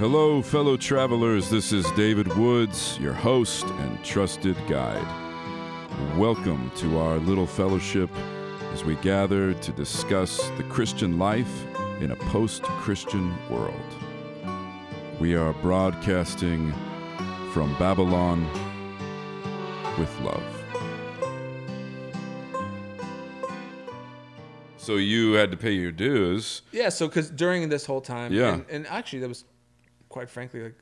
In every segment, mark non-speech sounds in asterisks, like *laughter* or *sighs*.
Hello, fellow travelers. This is David Woods, your host and trusted guide. Welcome to our little fellowship as we gather to discuss the Christian life in a post Christian world. We are broadcasting from Babylon with love. So you had to pay your dues. Yeah, so because during this whole time, Yeah. and, and actually that was, quite frankly, like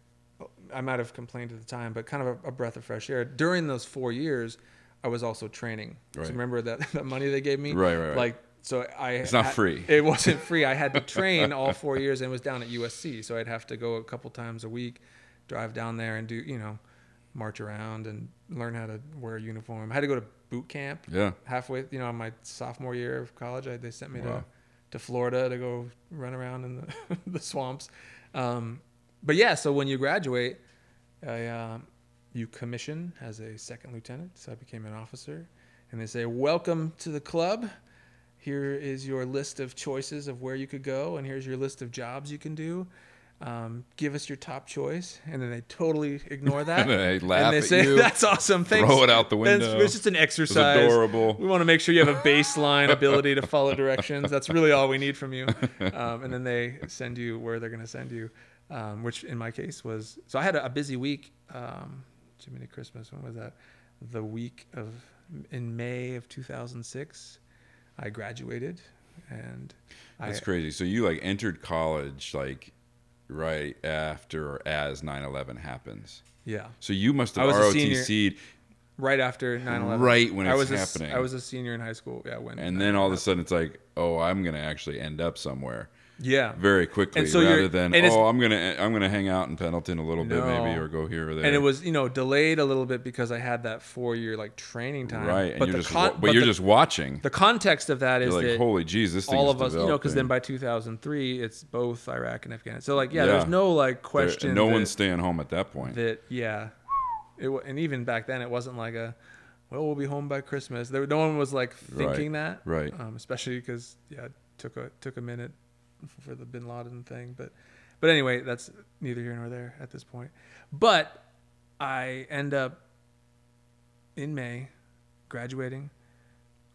I might have complained at the time, but kind of a, a breath of fresh air. During those four years, I was also training. Right. So remember that *laughs* that money they gave me? Right, right, right. Like so, I It's not had- free. It wasn't free. I had to *laughs* train all four years, and was down at USC. So I'd have to go a couple times a week, drive down there and do you know, march around and learn how to wear a uniform. I had to go to boot camp Yeah. halfway, you know, on my sophomore year of college, I, they sent me Wow. to, to Florida to go run around in the, *laughs* the swamps. Um, but yeah, so when you graduate, I, um, you commission as a second lieutenant. So I became an officer, and they say, "Welcome to the club. Here is your list of choices of where you could go, and here's your list of jobs you can do." Um, give us your top choice, and then they totally ignore that. *laughs* And they laugh and they say, you, *laughs* "That's awesome. Thanks." throw it out the That's- window. It's just an exercise. adorable. We want to make sure you have a *laughs* baseline ability to follow directions. That's really all we need from you. Um, and then they send you where they're going to send you, um, which in my case was so I had a, a busy week. Um, Jiminy Christmas. When was that? The week of in May of 2006, I graduated, and That's I, crazy. So you like entered college like right after or as 9/11 happens. yeah, So you must have a. ROTC'd right after 9/11. Right when I it's was happening. I was a senior in high school. Yeah, when and then all of a sudden it's like, "Oh, I'm going to actually end up somewhere." Yeah, Very quickly so rather than, "Oh, I'm going to I'm to hang out in Pendleton a little bit maybe or go here or there." and it was you know delayed a little bit because I had that four year like training time. right, but you're just con- wa- but, you're the, just watching. the context of that is You're like, that "Holy jeez, this thing all of us, you know, because then by 2003 it's both Iraq and Afghanistan. So like yeah, Yeah. there's no like There- question. no that, one's staying home at that point. that yeah, it and even back then it wasn't like a well we'll be home by Christmas. There no one was like thinking that right. um, especially because yeah, it took a took a minute for the Bin Laden thing, but but anyway, that's neither here nor there at this point. But I end up in May graduating,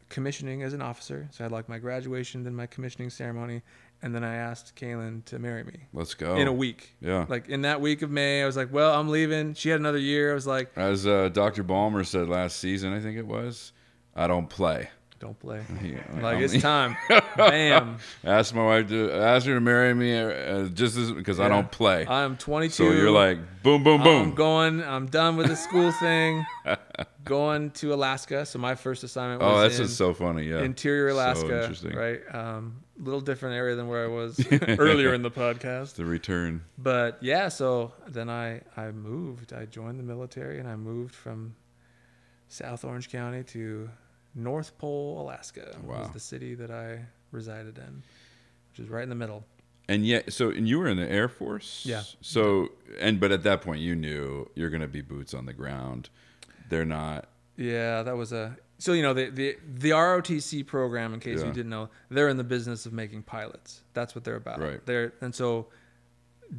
commissioning as an officer. So I had like my graduation, then my commissioning ceremony, and then I asked Kaylin to marry me Let's go. in a week. yeah. Like in that week of May, I was like, "Well, I'm leaving." She had another year. I was like, As uh, Dr. Balmer said last season, I think it was, I don't play. "Don't play." *laughs* He- Like it's time. *laughs* Bam. Ask my wife to ask her to marry me uh, just as because I don't play. I'm 22. so you're like boom, boom, boom. I'm going. I'm done with the school *laughs* thing. going to Alaska. So my first assignment was oh, that's in just so funny. Yeah. interior So Alaska, interesting. right? Um, a little different area than where I was earlier in the podcast. The return. But yeah, so then I I moved. I joined the military and I moved from South Orange County to North Pole, Alaska. Wow. Was the city that I resided in, which is right in the middle. And yet, so and you were in the Air Force. Yeah. So and but at that point, you knew you're going to be boots on the ground. They're not. Yeah, that was a so you know the the the ROTC program. In case Yeah. you didn't know, they're in the business of making pilots. That's what they're about. Right. They're and so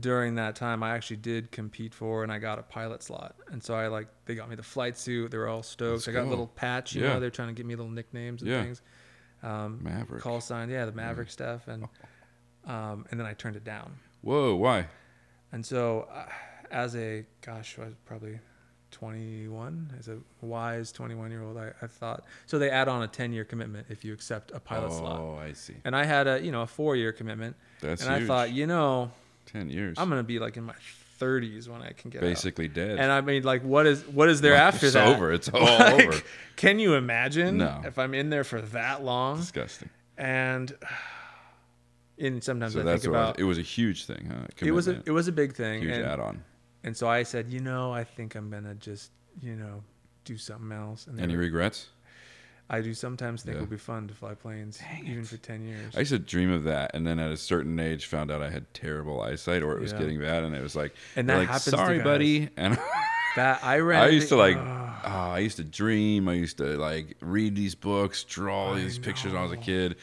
during that time, I actually did compete for and I got a pilot slot. And so I like they got me the flight suit. They were all stoked. Let's I got go. a little patch. You Yeah. know, they're trying to give me little nicknames and Yeah. things. Um, Maverick. Call signs. Yeah, the Maverick stuff. And um, and then I turned it down. Whoa! Why? And so, uh, as a gosh, I was probably 21, as a wise 21 year old, I, I thought so. They add on a 10 year commitment if you accept a pilot oh, slot. Oh i see. And I had a you know a four year commitment, That's and I thought you know ten years. I'm gonna be like in my 30s when I can get out. basically dead. And I mean, like, what is what is there Well, after it's that? It's over. It's *laughs* all Like, over. Can you imagine No. if I'm in there for that long? Disgusting. And *sighs* and sometimes So I think about it was a huge thing, huh? it was a it was a big thing. huge and, add-on. And so I said, you know, I think I'm gonna just, you know, do something else. And Any were- regrets? I do sometimes think Yeah. it would be fun to fly planes, even for ten years. I used to dream of that, and then at a certain age, found out I had terrible eyesight, or it was Yeah. getting bad, and it was like, And that like, happens to Sorry, buddy. And *laughs* that I ran. I used to like, Ugh. oh, I used to dream. I used to like read these books, draw I these pictures when I was a kid.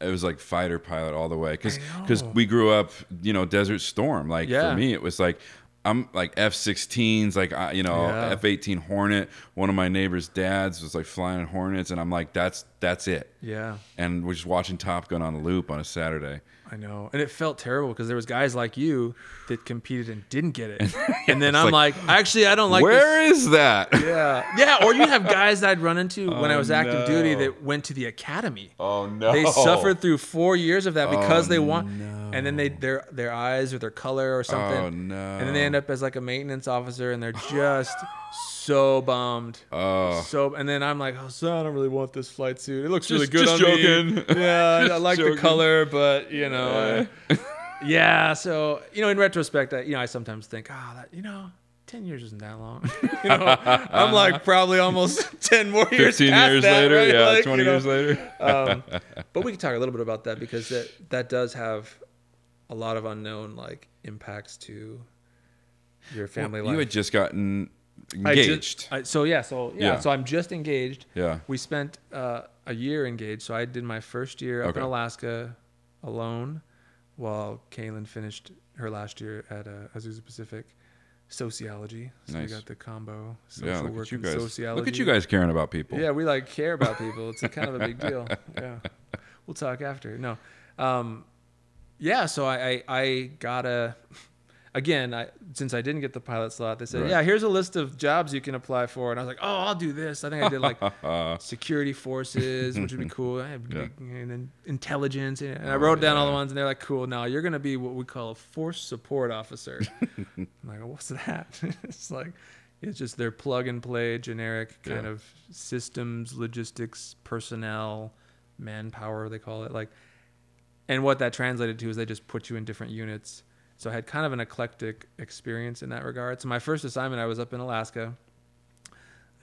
it was like fighter pilot all the way because because we grew up you know Desert Storm like Yeah. for me it was like I'm like F-16s like I, you know Yeah. F-18 Hornet one of my neighbor's dads was like flying Hornets and I'm like that's that's it Yeah. and we're just watching Top Gun on a loop on a Saturday I know, and it felt terrible because there was guys like you that competed and didn't get it, *laughs* and then I'm like, like, actually, I don't like. this. where is that *laughs* Yeah, yeah. Or you have guys that I'd run into *laughs* when I Oh, was active duty no. that went to the academy. oh no They suffered through four years of that because Oh, they want, no. And then they their their eyes or their color or something, oh no and then they end up as like a maintenance officer, and they're just *gasps* so bummed. oh So and then I'm like, oh, son, I don't really want this flight suit. It looks really good just on me. joking. *laughs* Yeah, I Just like the color, but you know, uh, *laughs* yeah. So you know, in retrospect, I, you know, I sometimes think, oh, that you know. 10 years isn't that long. *laughs* you know, I'm like probably almost 10 more years 15 past years that, later right? yeah Like, 20 you know, years later um, but we can talk a little bit about that because that that does have a lot of unknown like impacts to your family you life. You had just gotten I ju- engaged I- so yeah, so yeah, Yeah. so I'm just engaged. yeah We spent uh, a year engaged. So I did my first year up in Alaska alone, while Kaylin finished her last year at uh, Azusa Pacific sociology. So Nice. we got the combo social yeah look work at you and guys sociology. look at you guys caring about people Yeah, we like care about people. It's a kind of a big deal. *laughs* Yeah, we'll talk after. No, um, yeah. So I, I I gotta again. I since I didn't get the pilot slot, they said, Right. yeah, here's a list of jobs you can apply for, and I was like, oh, I'll do this. I think I did like *laughs* security forces, which would be cool. I have, *laughs* Yeah. And then intelligence, and I Oh, wrote down all the ones, and they're like, cool. Now you're gonna be what we call a force support officer. *laughs* I'm like, what's that? it's like, it's just their plug and play generic kind Yeah. of systems, logistics, personnel, manpower, they call it. Like, and what that translated to is they just put you in different units. So I had kind of an eclectic experience in that regard. So my first assignment, I was up in Alaska.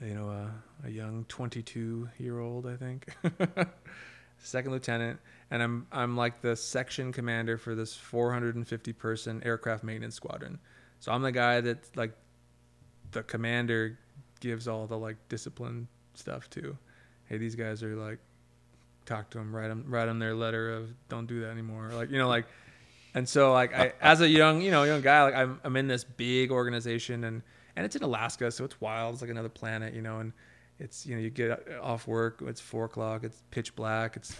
You know, uh, a young 22 year old, I think, *laughs* second lieutenant, and I'm I'm like the section commander for this 450 person aircraft maintenance squadron. So I'm the guy that like the commander gives all the like discipline stuff to. Hey, these guys are like talk to them, write them, write them their letter of don't do that anymore. Like you know, like, and so like I as a young you know young guy like I'm I'm in this big organization and and it's in Alaska, so it's wild. It's like another planet, you know, and it's you know you get off work, it's four o'clock, it's pitch black, it's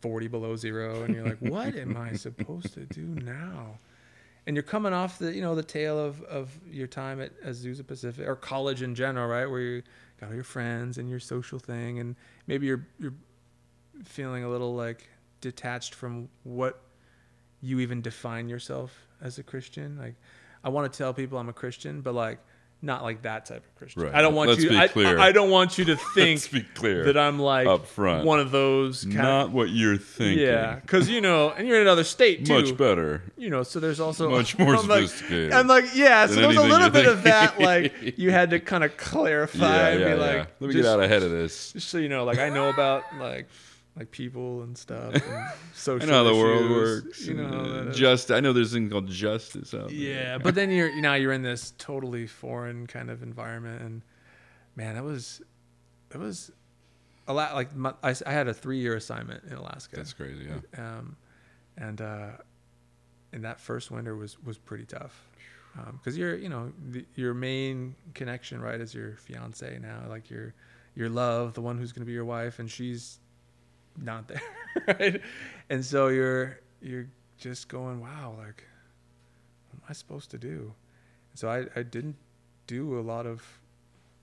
40 below zero, and you're like, what am I supposed to do now? And you're coming off the you know the tail of of your time at Azusa Pacific or college in general, right, where you got all your friends and your social thing, and maybe you're you're feeling a little like detached from what you even define yourself as a Christian. Like, I want to tell people I'm a Christian, but like not like that type of Christian. Right. I don't want Let's you. be I, clear. I don't want you to *laughs* think Let's be clear that I'm like up front. one of those kind not what you're thinking yeah, because you know, and you're in another state too. much better You know, so there's also Much *laughs* more I'm like- sophisticated I'm like, yeah. So there's a little bit of that. Like you had to kind of *laughs* clarify yeah and yeah, be yeah. like, let me just, get out ahead of this just so you know, like I know about like like people and stuff. *laughs* And I social know how the world works. You know, uh, just I know there's a thing called justice out there. Yeah, but then you're now you're in this totally foreign kind of environment, and man, that was that was a lot. Like my, I, I had a three year assignment in Alaska, That's crazy. Yeah. um, and uh, and that first winter was was pretty tough because you're you know the, your main connection right is your fiance now, like your your love, the one who's going to be your wife, and she's not there, *laughs* right? And so you're you're just going, wow, like what am I supposed to do? So I, I didn't do a lot of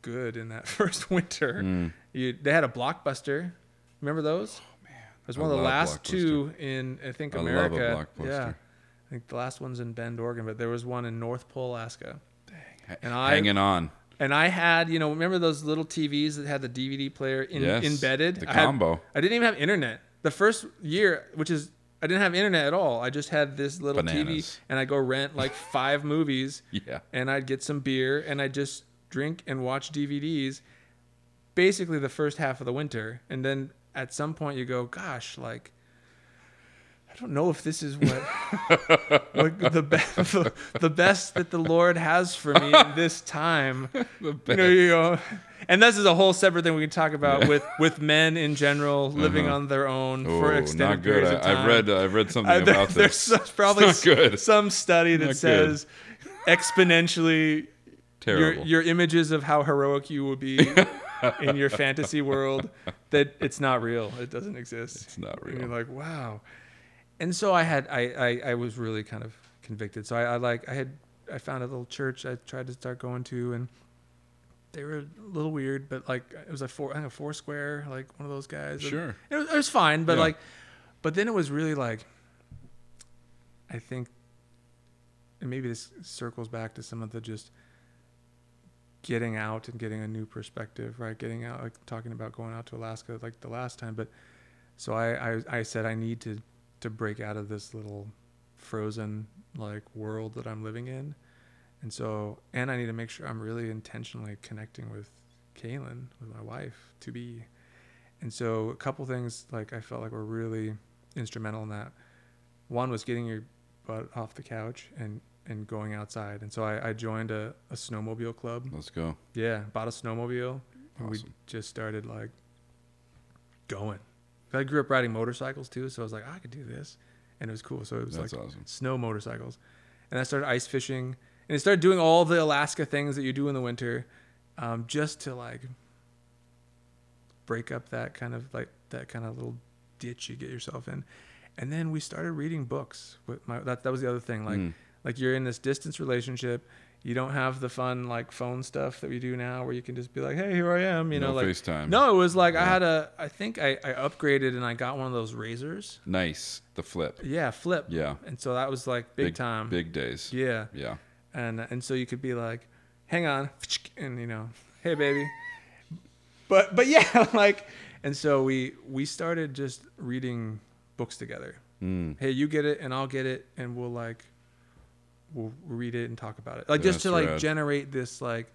good in that *laughs* first winter. Mm. You, they had a blockbuster. Remember those? Oh man, it was I one of the last two in I think I love a America. Blockbuster. Yeah, I think the last one's in Bend, Oregon, but there was one in North Pole, Alaska. Ha- And I- hanging on. And I had, you know, remember those little TVs that had the DVD player in, yes. embedded? The I had- combo. I didn't even have internet. The first year, which is I didn't have internet at all. I just had this little TV, and I go rent like *laughs* five movies, yeah. and I'd get some beer, and I'd just drink and watch DVDs. Basically, the first half of the winter, and then at some point you go, "Gosh, like." I don't know if this is what, what the, be- the the best that the Lord has for me in this time *laughs* you know, you go, and this is a whole separate thing we can talk about Yeah. with with men in general living Uh-huh. on their own Oh, for extended not good. periods of I, time. I've read. I've read something Uh, there- about there's this. some- probably good. some study that Not good. says exponentially your, Terrible. your images of how heroic you will be *laughs* in your fantasy world that it's not real. It doesn't exist. It's not And real. you're like, wow. And so I had I, I, I was really kind of convicted. So I, I like I had I found a little church I tried to start going to and they were a little weird, but like it was a four I think a four square, like one of those guys. Sure. It was, it was fine, but Yeah. like but then it was really like I think and maybe this circles back to some of the just getting out and getting a new perspective, right? Getting out, like talking about going out to Alaska like the last time. But so I, I, I said I need to, to break out of this little frozen like world that I'm living in. And so, and I need to make sure I'm really intentionally connecting with Kaylin, with my wife to be. And so a couple things like I felt like were really instrumental in that. One was getting your butt off the couch and, and going outside. And so I, I joined a, a snowmobile club. Let's go. Yeah, bought a snowmobile, and we Awesome. just started like going. I grew up riding motorcycles too, so I was like, I could do this, and it was cool. So it was That's like awesome. snow motorcycles, and I started ice fishing, and I started doing all the Alaska things that you do in the winter, um, just to like break up that kind of like that kind of little ditch you get yourself in, and then we started reading books. With my that that was the other thing, like Mm. Like you're in this distance relationship you don't have the fun like phone stuff that we do now where you can just be like hey here i am you no know like FaceTime. no it was like i had a i think I, I upgraded and i got one of those razors Nice. The flip. yeah flip Yeah. and so that was like big, time Big days. yeah Yeah. and and so you could be like hang on and you know hey baby but but yeah *laughs* like and so we we started just reading books together Mm. hey you get it and i'll get it and we'll like we'll read it and talk about it like just That's to like rad. generate this like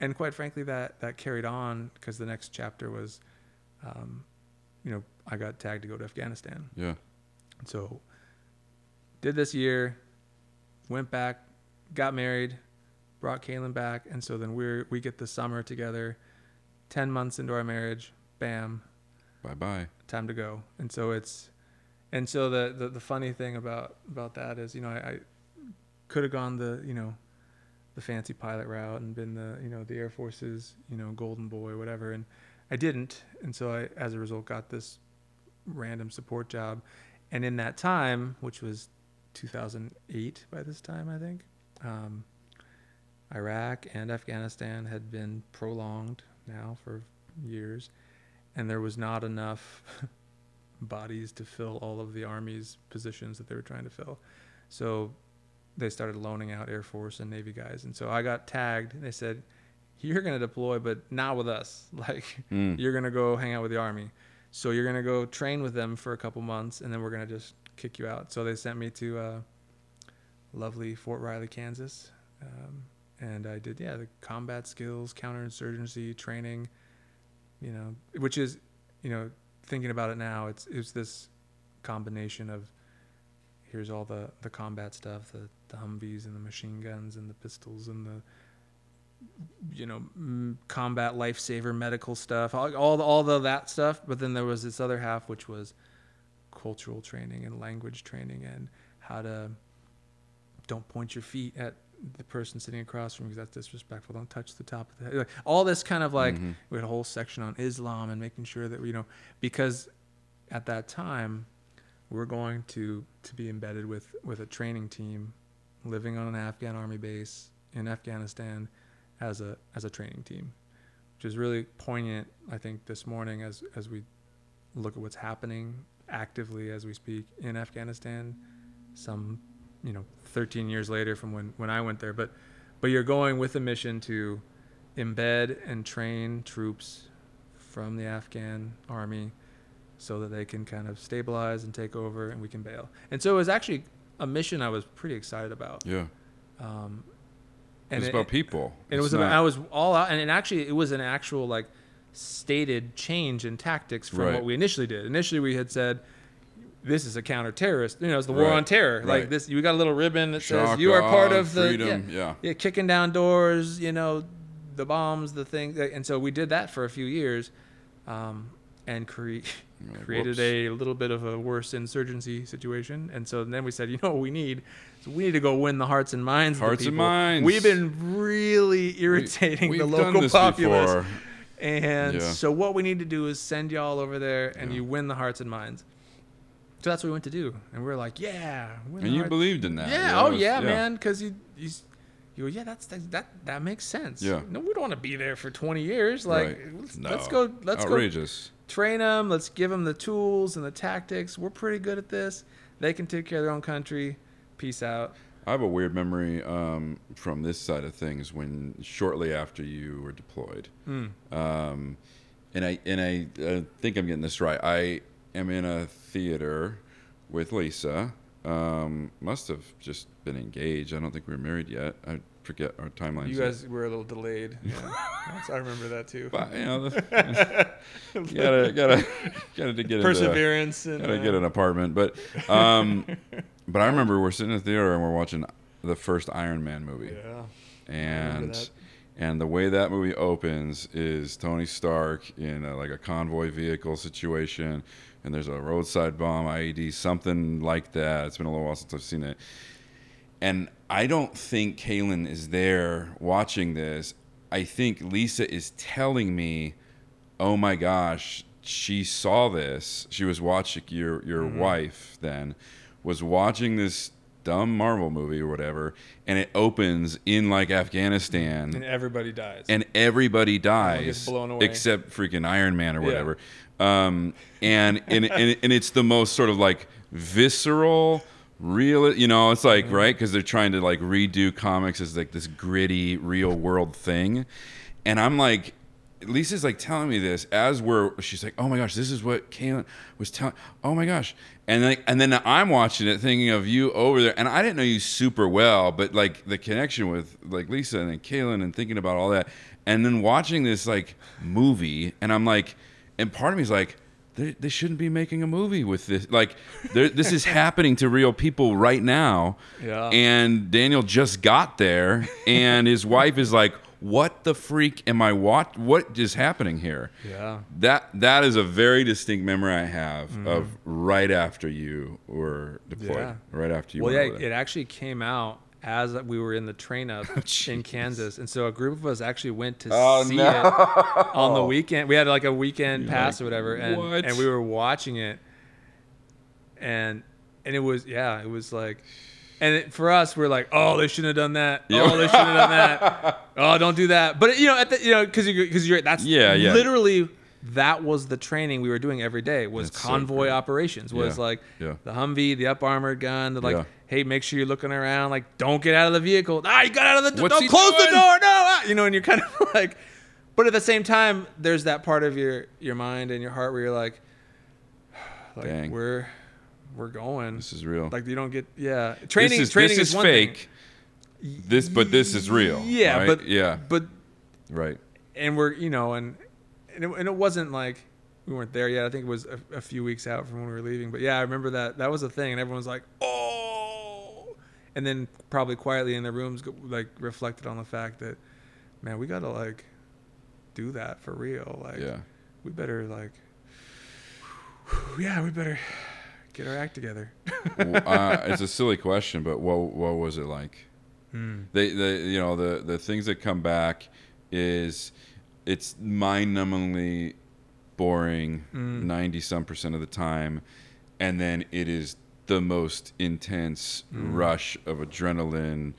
and quite frankly that that carried on because the next chapter was um you know i got tagged to go to afghanistan Yeah. so did this year went back got married brought Kaylin back and so then we're we get the summer together 10 months into our marriage bam Bye bye. time to go and so it's and so the the, the funny thing about about that is you know i, I could have gone the you know the fancy pilot route and been the you know the air force's you know golden boy whatever and i didn't and so i as a result got this random support job and in that time which was 2008 by this time i think um, iraq and afghanistan had been prolonged now for years and there was not enough *laughs* bodies to fill all of the army's positions that they were trying to fill. So they started loaning out Air Force and Navy guys. And so I got tagged and they said, You're gonna deploy, but not with us. *laughs* Like Mm. you're gonna go hang out with the army. So you're gonna go train with them for a couple months and then we're gonna just kick you out. So they sent me to uh, lovely Fort Riley, Kansas. Um, and I did, yeah, the combat skills, counterinsurgency training, you know, which is, you know, thinking about it now, it's it's this combination of here's all the the combat stuff, the the Humvees and the machine guns and the pistols and the you know m- combat lifesaver medical stuff, all all the, all the that stuff. But then there was this other half which was cultural training and language training and how to don't point your feet at the person sitting across from you because that's disrespectful. Don't touch the top of the head. Like, all this kind of like Mhm. we had a whole section on Islam and making sure that you know because at that time we're going to to be embedded with with a training team living on an Afghan army base in Afghanistan as a as a training team which is really poignant I think this morning as as we look at what's happening actively as we speak in Afghanistan some you know 13 years later from when when I went there. But but you're going with a mission to embed and train troops from the Afghan army so that they can kind of stabilize and take over and we can bail. And so it was actually a mission I was pretty excited about. Yeah. Um, it's it- about people. and it was about, I was all out, and it actually it was an actual like stated change in tactics from Right. what we initially did. Initially, we had said this is a counter-terrorist. You know, it's the war Right. on terror. Right. Like this, you got a little ribbon that Shock, says you are part of the freedom. yeah, Yeah. yeah, kicking down doors. You know, the bombs, the thing, and so we did that for a few years, um, and cre- *laughs* Like, created whoops. a little bit of a worse insurgency situation. And so then we said, you know what we need? So we need to go win the hearts and minds. of the Hearts and minds. We've been really irritating We- the local populace. before. And Yeah. so what we need to do is send y'all over there and Yeah. you win the hearts and minds. So that's what we went to do. And we are like, yeah. And you believed in that. Yeah. Oh, it Oh was- yeah, man. Because you, you, you go, yeah, that's that, that makes sense. Yeah. No, we don't want to be there for 20 years. Like, Right. let's, No. let's go. Let's go Outrageous. Train them. Let's give them the tools and the tactics. We're pretty good at this. They can take care of their own country. Peace out. I have a weird memory um, from this side of things when shortly after you were deployed, Mm. um, and I and I uh, think I'm getting this right. I am in a theater with Lisa. Um, must have just been engaged. I don't think we were married yet. I forget our timelines. You guys were a little delayed. *laughs* Yeah. I remember that too. but you know, the, you *laughs* *laughs* gotta gotta gotta get into Perseverance and gotta uh, get an apartment. But um, but I remember we're sitting in the theater and we're watching the first Iron Man movie. yeah. and and the way that movie opens is Tony Stark in a, like a convoy vehicle situation, and there's a roadside bomb, IED, something like that. It's been a little while since I've seen it, and I don't think Kaylin is there watching this. I think Lisa is telling me, "Oh my gosh, she saw this. She was watching your your wife then was watching this." dumb Marvel movie or whatever, and it opens in like Afghanistan, And everybody dies. and everybody dies gets blown away. except freaking Iron Man or Yeah. whatever. Um, and, and and and it's the most sort of like visceral, real. You know, it's like right because they're trying to like redo comics as like this gritty, real world thing, and I'm like. Lisa's like telling me this as we're. She's like, "Oh my gosh, this is what Kaylin was telling." Oh my gosh, and like, and then I'm watching it, thinking of you over there, and I didn't know you super well, but like the connection with like Lisa and then Kaylin, and thinking about all that, and then watching this like movie, and I'm like, and part of me is like, they, they shouldn't be making a movie with this. Like, this is happening to real people right now. Yeah. And Daniel just got there, and his wife is like, "What the freak am I? What what is happening here?" yeah. That that is a very distinct memory I have mm-hmm. of right after you were deployed. Yeah. Right after you Well, yeah, it actually came out as we were in the train up *laughs* oh, in. Kansas, and so a group of us actually went to Oh, see no. it on the *laughs* weekend. We had like a weekend You're pass like, or whatever, and "What?" and we were watching it, and and it was yeah, it was like. And it, for us, we're like, oh, they shouldn't have done that. Yeah. Oh, they shouldn't have done that. *laughs* oh, don't do that. But you know, at the, you know, because you because you're that's Yeah, yeah. literally that was the training we were doing every day was That's convoy great. operations was Yeah, like yeah. the Humvee, the up armored gun. They're like, Yeah. hey, make sure you're looking around. Like, don't get out of the vehicle. Ah, you got out of the door. Don't close the door. No, ah. you know, and you're kind of *laughs* like, but at the same time, there's that part of your your mind and your heart where you're like, *sighs* like Dang. we're we're going. this is real. Like you don't get yeah. Training this is, training this is, is one thing. fake. This, but this is real. Yeah, right? but yeah, but right. and we're you know and and it, and it wasn't like we weren't there yet. I think it was a, a few weeks out from when we were leaving. But yeah, I remember that that was a thing, and everyone was like, "Oh," and then probably quietly in their rooms like reflected on the fact that, man, we gotta like do that for real. Like, Yeah. we better like, *sighs* yeah, we better get our act together. Uh, it's a silly question, but what what was it like? Hmm. They, they, you know, the the things that come back is it's mind-numbingly boring Mm. ninety some percent of the time, and then it is the most intense Mm. rush of adrenaline.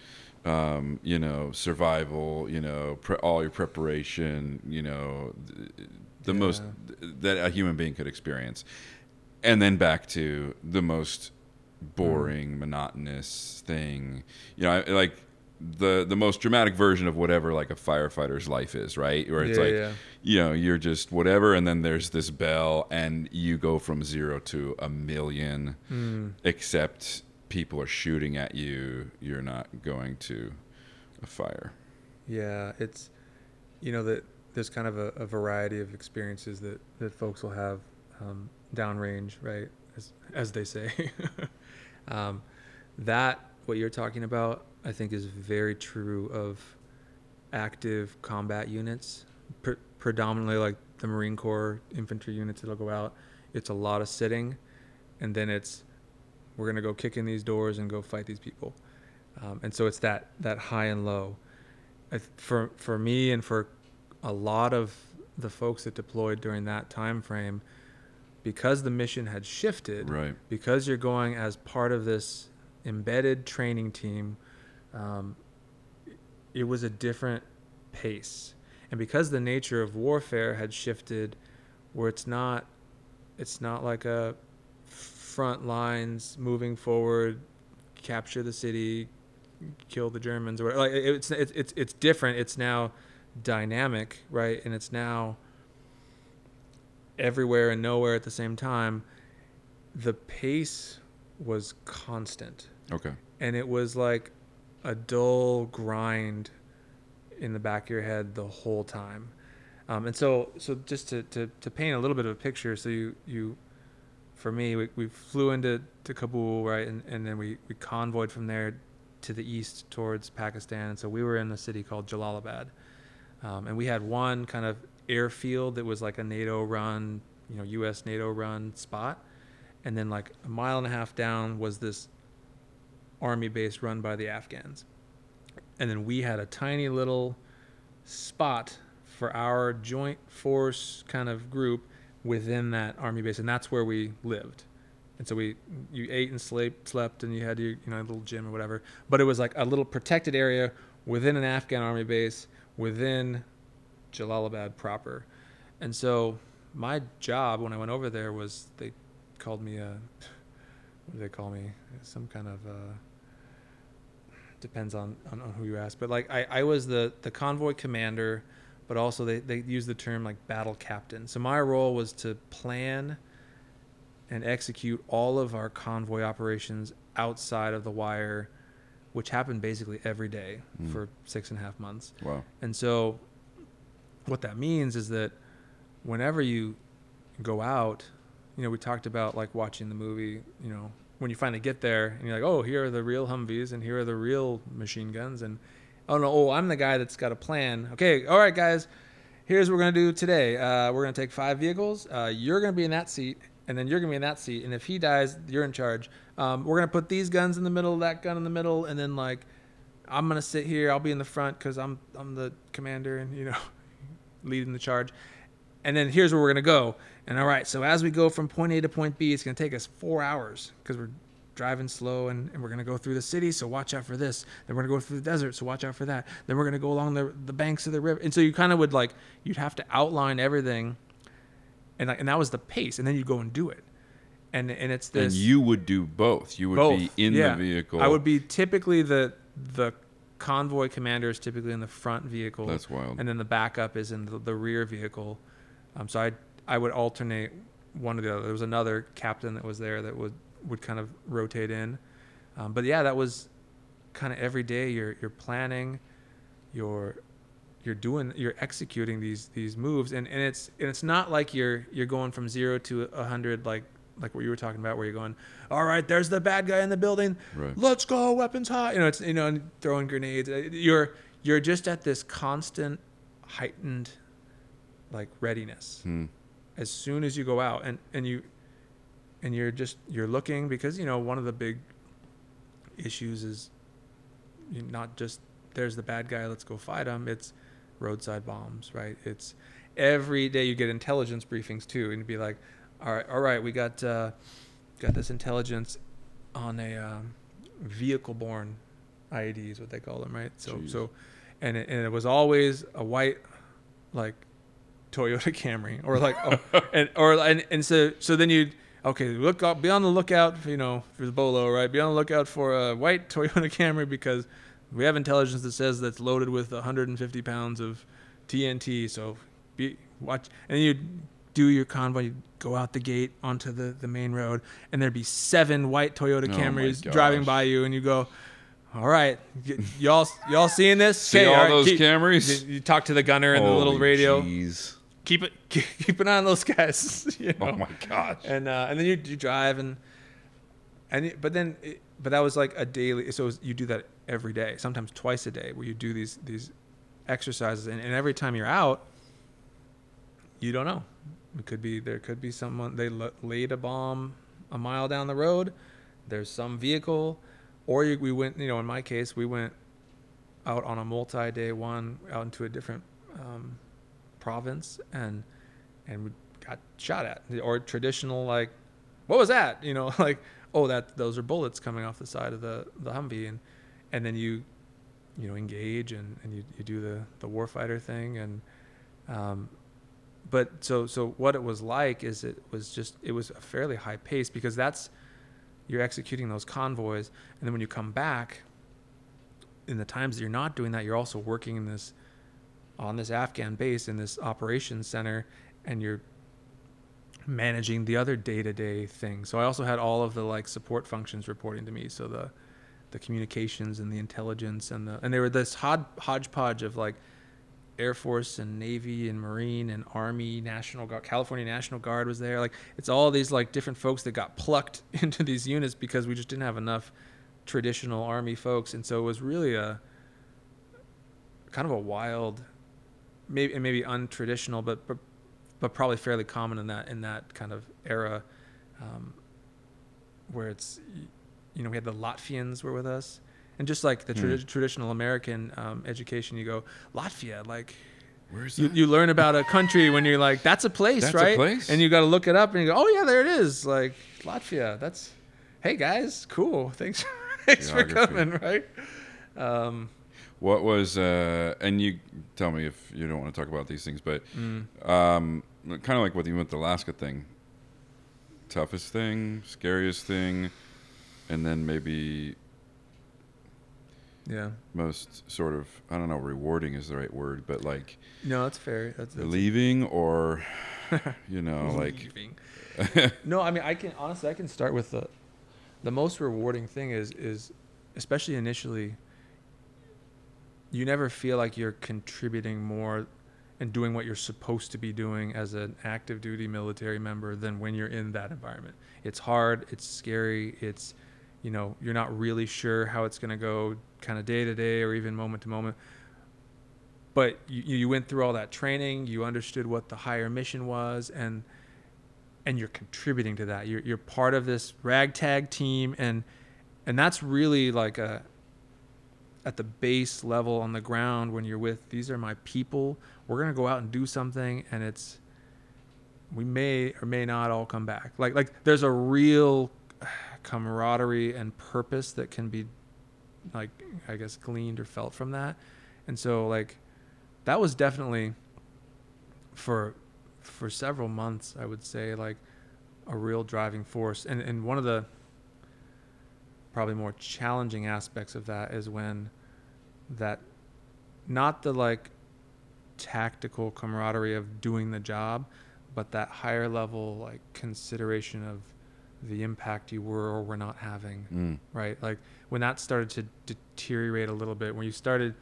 Um, you know, survival. You know, pre- all your preparation. You know, th- the most that a human being could experience, and then back to the most boring, monotonous thing. You know, I, like the the most dramatic version of whatever like a firefighter's life is, right? Where it's Yeah, like, yeah. you know, you're just whatever, and then there's this bell, and you go from zero to a million, Hmm. except people are shooting at you. You're not going to a fire. Yeah, it's you know that there's kind of a, a variety of experiences that that folks will have um, downrange, right? As as they say. *laughs* um, that what you're talking about, I think, is very true of active combat units, pre- predominantly like the Marine Corps infantry units that'll go out. It's a lot of sitting, and then it's we're gonna go kick in these doors and go fight these people, um, and so it's that that high and low. I For for me and for a lot of the folks that deployed during that time frame, because the mission had shifted, Right. because you're going as part of this embedded training team, um, it was a different pace. And because the nature of warfare had shifted, where it's not, it's not like a front lines moving forward, capture the city, kill the Germans, or like it's it's it's it's different. It's now dynamic, right? And it's now everywhere and nowhere at the same time. The pace was constant Okay. and it was like a dull grind in the back of your head the whole time. Um, and so, so just to, to, to paint a little bit of a picture, so you, you for me, we, we flew into to Kabul, right, and, and then we, we convoyed from there to the east towards Pakistan. And so we were in a city called Jalalabad, um, and we had one kind of airfield that was like a NATO run, you know, U.S. NATO run spot, and then like a mile and a half down was this army base run by the Afghans. And then we had a tiny little spot for our joint force kind of group within that army base, and that's where we lived. And so we, you ate and slept, slept, and you had your, you know, little gym or whatever. But it was like a little protected area within an Afghan army base, within Jalalabad proper. And so my job when I went over there was they called me a, what do they call me? Some kind of, uh, depends on, on, on who you ask. But like I, I was the, the convoy commander, but also they, they use the term like battle captain. So my role was to plan and execute all of our convoy operations outside of the wire, which happened basically every day Mm. for six and a half months. Wow. And so, what that means is that whenever you go out, you know, we talked about like watching the movie, you know, when you finally get there and you're like, oh, here are the real Humvees and here are the real machine guns. And oh, no, oh, I'm the guy that's got a plan. Okay, all right, guys, here's what we're going to do today. Uh, we're going to take five vehicles. Uh, you're going to be in that seat. And then you're gonna be in that seat, and if he dies, you're in charge. Um, we're gonna put these guns in the middle, that gun in the middle, and then like I'm gonna sit here. I'll be in the front because I'm I'm the commander and you know *laughs* leading the charge. And then here's where we're gonna go. And all right, so as we go from point A to point B, it's gonna take us four hours because we're driving slow and, and we're gonna go through the city. So watch out for this. Then we're gonna go through the desert. So watch out for that. Then we're gonna go along the the banks of the river. And so you kind of would like you'd have to outline everything. And like, and that was the pace. And then you go and do it. And and it's this and you would do both. You would both. be in yeah. the vehicle. I would be typically the the convoy commander is typically in the front vehicle. That's wild. And then the backup is in the, the rear vehicle. Um, so I I would alternate one or the other. There was another captain that was there that would would kind of rotate in. Um, but yeah, that was kind of every day. You're you're planning, you're you're doing you're executing these these moves, and, and it's and it's not like you're you're going from zero to a hundred like like what you were talking about, where you're going, all right, there's the bad guy in the building, Right. let's go, weapons hot, You know, it's you know, and throwing grenades. Uh, You're you're just at this constant heightened like readiness Hmm. As soon as you go out and and you and you're just you're looking because you know one of the big issues is not just there's the bad guy let's go fight him. It's roadside bombs right? It's every day you get intelligence briefings too and you'd be like all right all right we got uh got this intelligence on a um, vehicle borne IEDs what they call them right? So Jeez. so and it, and it was always a white like Toyota Camry or like oh, and or and, and so so then you okay look up be on the lookout you know for the bolo right? Be on the lookout for a white *laughs* Toyota Camry because we have intelligence that says that's loaded with 150 pounds of TNT so be watch and you do your convoy you go out the gate onto the the main road and there'd be seven white Toyota Oh Camrys driving by you and you go all right y- y'all y'all seeing this? *laughs* See Okay, all right, those keep- Camrys? you, you talk to the gunner and the little radio. jeez. Keep it *laughs* keep an eye on those guys. *laughs* You know? Oh my gosh. And uh, and then you, you drive and and it- but then it, but that was like a daily. So was- you do that every day, sometimes twice a day, where you do these these exercises, and, and every time you're out, you don't know. It could be there could be someone they l- laid a bomb a mile down the road. There's some vehicle, or you, we went. You know, in my case, we went out on a multi-day one out into a different um, province, and and we got shot at. Or traditional like, what was that? You know, *laughs* like oh that those are bullets coming off the side of the the Humvee, and and then you you know engage and, and you, you do the the warfighter thing and um, but so so what it was like is it was just it was a fairly high pace because that's you're executing those convoys and then when you come back in the times that you're not doing that you're also working in this on this afghan base in this operations center and you're managing the other day-to-day things so i also had all of the like support functions reporting to me. So the the communications and the intelligence and the and they were this hod, hodgepodge of like Air Force and Navy and Marine and Army, National Guard, California National Guard was there. Like it's all these like different folks that got plucked *laughs* into these units because we just didn't have enough traditional Army folks, and so it was really a kind of a wild, maybe and maybe untraditional, but but but probably fairly common in that in that kind of era, um, where it's you know we had the Latvians were with us and just like the tra- Hmm. traditional American um, education, you go Latvia, like Where's you, that? you learn about a country when you're like that's a place, That's a right? place? And you got to look it up and you go, oh yeah, there it is, like Latvia. That's hey guys, cool. Thanks, *laughs* thanks for coming, right? Um, What was uh and you tell me if you don't want to talk about these things, but mm, um kind of like what you went the Alaska thing. Toughest thing, scariest thing, and then maybe yeah, most sort of I don't know, rewarding is the right word, but like no, that's fair. That's, that's leaving or *laughs* you know, like *laughs* no, I mean, I can honestly, I can start with the, the most rewarding thing is is, especially initially. You never feel like you're contributing more, and doing what you're supposed to be doing as an active duty military member than when you're in that environment. It's hard. It's scary. It's, you know, you're not really sure how it's gonna go, kind of day to day or even moment to moment but you, you went through all that training you understood what the higher mission was and and you're contributing to that you're, you're part of this ragtag team and and that's really like a at the base level on the ground when you're with these are my people. We're going to go out and do something and it's we may or may not all come back. Like like there's a real camaraderie and purpose that can be like i guess gleaned or felt from that. And so like that was definitely for for several months i would say like a real driving force. And and one of the probably more challenging aspects of that is when that not the like tactical camaraderie of doing the job but that higher level like consideration of the impact you were or were not having mm, right? Like when that started to deteriorate a little bit, when you started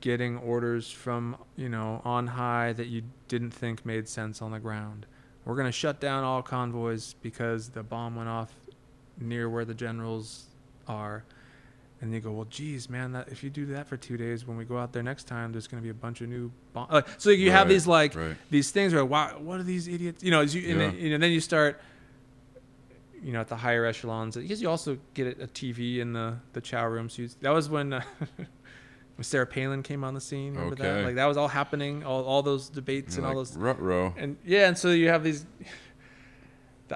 getting orders from, you know, on high that you didn't think made sense on the ground. We're going to shut down all convoys because the bomb went off near where the generals are. And you go, well, geez, man, that if you do that for two days, when we go out there next time, there's going to be a bunch of new bomb. Like, so you have Right, these like right. these things where, wow, what are these idiots? You know, as you, and then, you know, then you start you know, at the higher echelons, because you also get a, TV in the the chow room. So you, that was when, uh, *laughs* when Sarah Palin came on the scene. Remember that? Okay. Like that was all happening, all all those debates You're and all like, those, rut-row. and yeah, and so you have these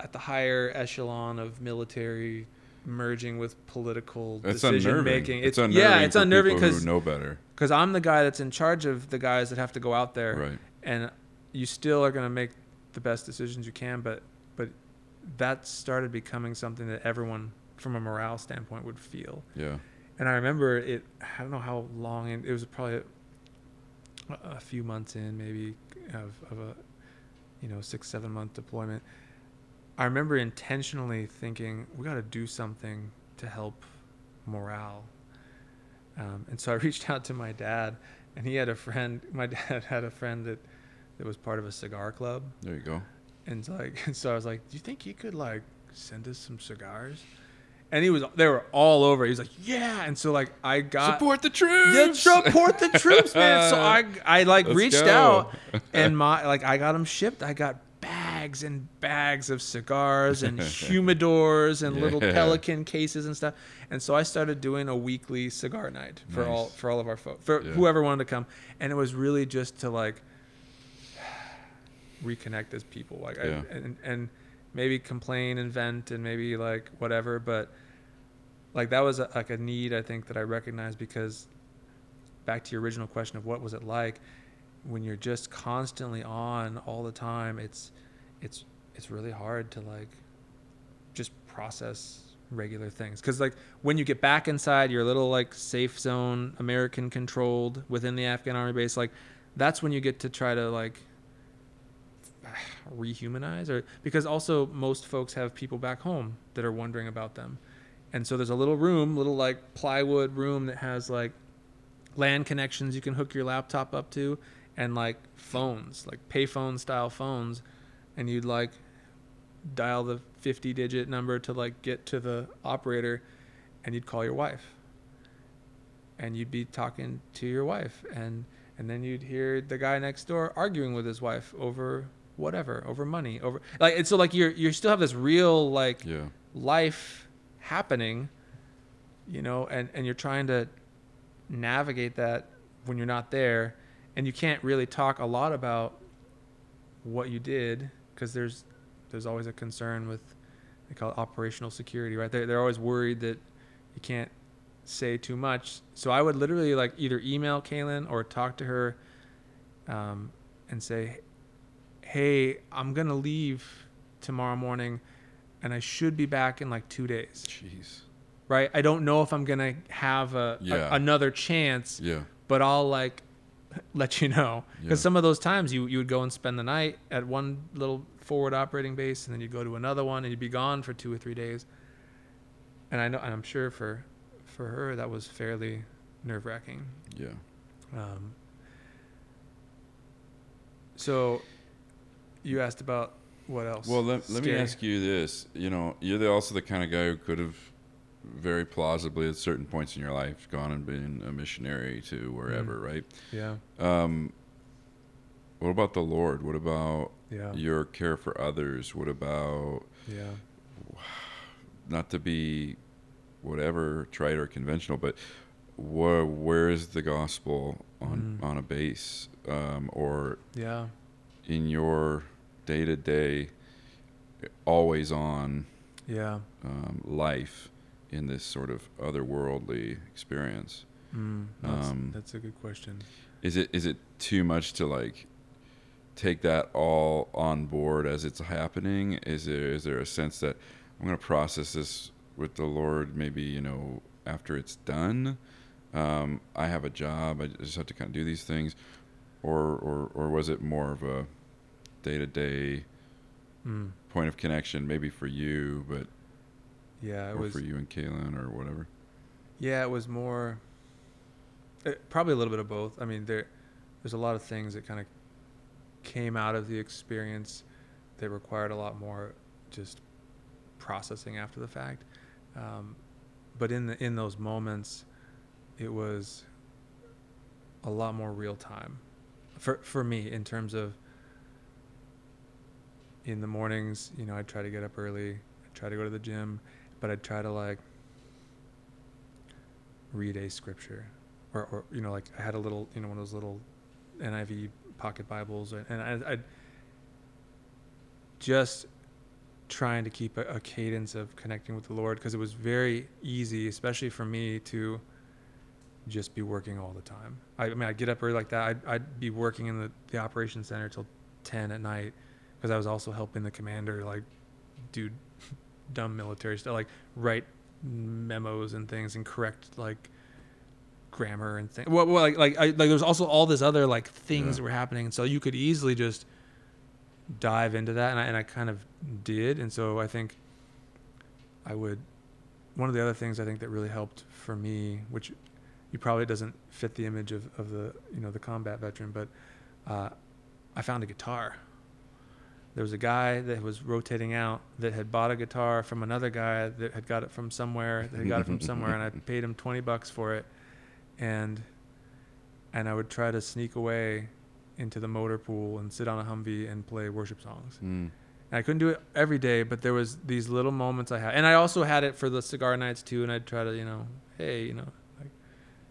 at the higher echelon of military merging with political It's decision unnerving. making. It's, unnerving. yeah, it's unnerving because know better. because I'm the guy that's in charge of the guys that have to go out there Right. and you still are going to make the best decisions you can but but that started becoming something that everyone from a morale standpoint would feel Yeah. and i remember it i don't know how long it was probably a, a few months in maybe of, of a you know six seven month deployment i remember intentionally thinking we got to do something to help morale um, and so i *laughs* reached out to my dad and he had a friend my *laughs* dad had a friend that that was part of a cigar club There you go. and so like *laughs* so I was like, "Do you think you could like send us some cigars?" and he was they were all over. He was like, yeah, and so like I got Support the troops, yeah, support the troops, man. So I I like Let's reached go. out and my like I got them shipped. I got bags and bags of cigars and *laughs* humidors and little pelican cases and stuff. And so I started doing a weekly cigar night for all for all of our folks for Yeah. whoever wanted to come. And it was really just to like reconnect as people like Yeah. I, and and maybe complain and vent and maybe like whatever but like that was a, like a need i think that i recognized because back to your original question of what was it like when you're just constantly on all the time it's it's it's really hard to like just process regular things. Because like when you get back inside your little like safe zone american controlled within the afghan army base like that's when you get to try to like *sighs* rehumanize or because also most folks have people back home that are wondering about them. And so there's a little room little like plywood room that has like land connections you can hook your laptop up to and like phones like payphone style phones and you'd like dial the 50 digit number to like get to the operator and you'd call your wife and you'd be talking to your wife and and then you'd hear the guy next door arguing with his wife over whatever over money over like and so like you're you still have this real like Yeah. life happening you know and and you're trying to navigate that when you're not there and you can't really talk a lot about what you did because there's there's always a concern with they call it operational security right? They're, they're always worried that you can't say too much. So i would literally like either email kaylin or talk to her um, and say hey i'm gonna leave tomorrow morning and i should be back in like two days. Jeez. right? I don't know if i'm gonna have a, a- another chance Yeah. but I'll like *laughs* let you know because Yeah. some of those times you you would go and spend the night at one little forward operating base and then you'd go to another one and you'd be gone for two or three days. And I know and I'm sure for for her that was fairly nerve wracking. Yeah. Um, so you asked about what else? Well, let, let me ask you this. You know, you're the, also the kind of guy who could have very plausibly at certain points in your life gone and been a missionary to wherever, right? Yeah, Um, what about the Lord? What about yeah, your care for others? What about yeah. *sighs* not to be whatever trite or conventional, but where where is the gospel on Mm. on a base um, or Yeah, in your day to day, always on yeah. um, life in this sort of otherworldly experience? Mm, that's, Um, that's a good question. Is it is it too much to like take that all on board as it's happening? Is there is there a sense that I'm going to process this with the Lord maybe you know after it's done? Um, I have a job. I just have to kind of do these things, or or or was it more of a day to day point of connection? Maybe for you, but yeah, it or was. for you and Kaylin or whatever. Yeah, it was more. uh probably a little bit of both. I mean, there, there's a lot of things that kind of came out of the experience that required a lot more just processing after the fact. Um, but in the in those moments, it was a lot more real time for for me in terms of in the mornings. You know, I'd try to get up early. I'd try to go to the gym, but I'd try to like read a scripture or, or you know like i had a little you know one of those little niv pocket bibles and, and I, i'd just trying to keep a, a cadence of connecting with the lord because it was very easy especially for me to just be working all the time. I, I mean i'd get up early like that. I'd, I'd be working in the, the operations center till 10 at night because i was also helping the commander like do dumb military stuff like write memos and things and correct like grammar and things. Well, well, like like I, like there's also all this other like things Yeah. that were happening, and so you could easily just dive into that, and I and I kind of did, and so I think I would. One of the other things I think that really helped for me, which you probably doesn't fit the image of, of the you know the combat veteran, but uh, I found a guitar. There was a guy that was rotating out that had bought a guitar from another guy that had got it from somewhere that had got it from somewhere and I *laughs* paid him 20 bucks for it and and I would try to sneak away into the motor pool and sit on a Humvee and play worship songs. Mm. And I couldn't do it every day, but there was these little moments I had. And I also had it for the cigar nights too and I'd try to, you know, hey, you know, like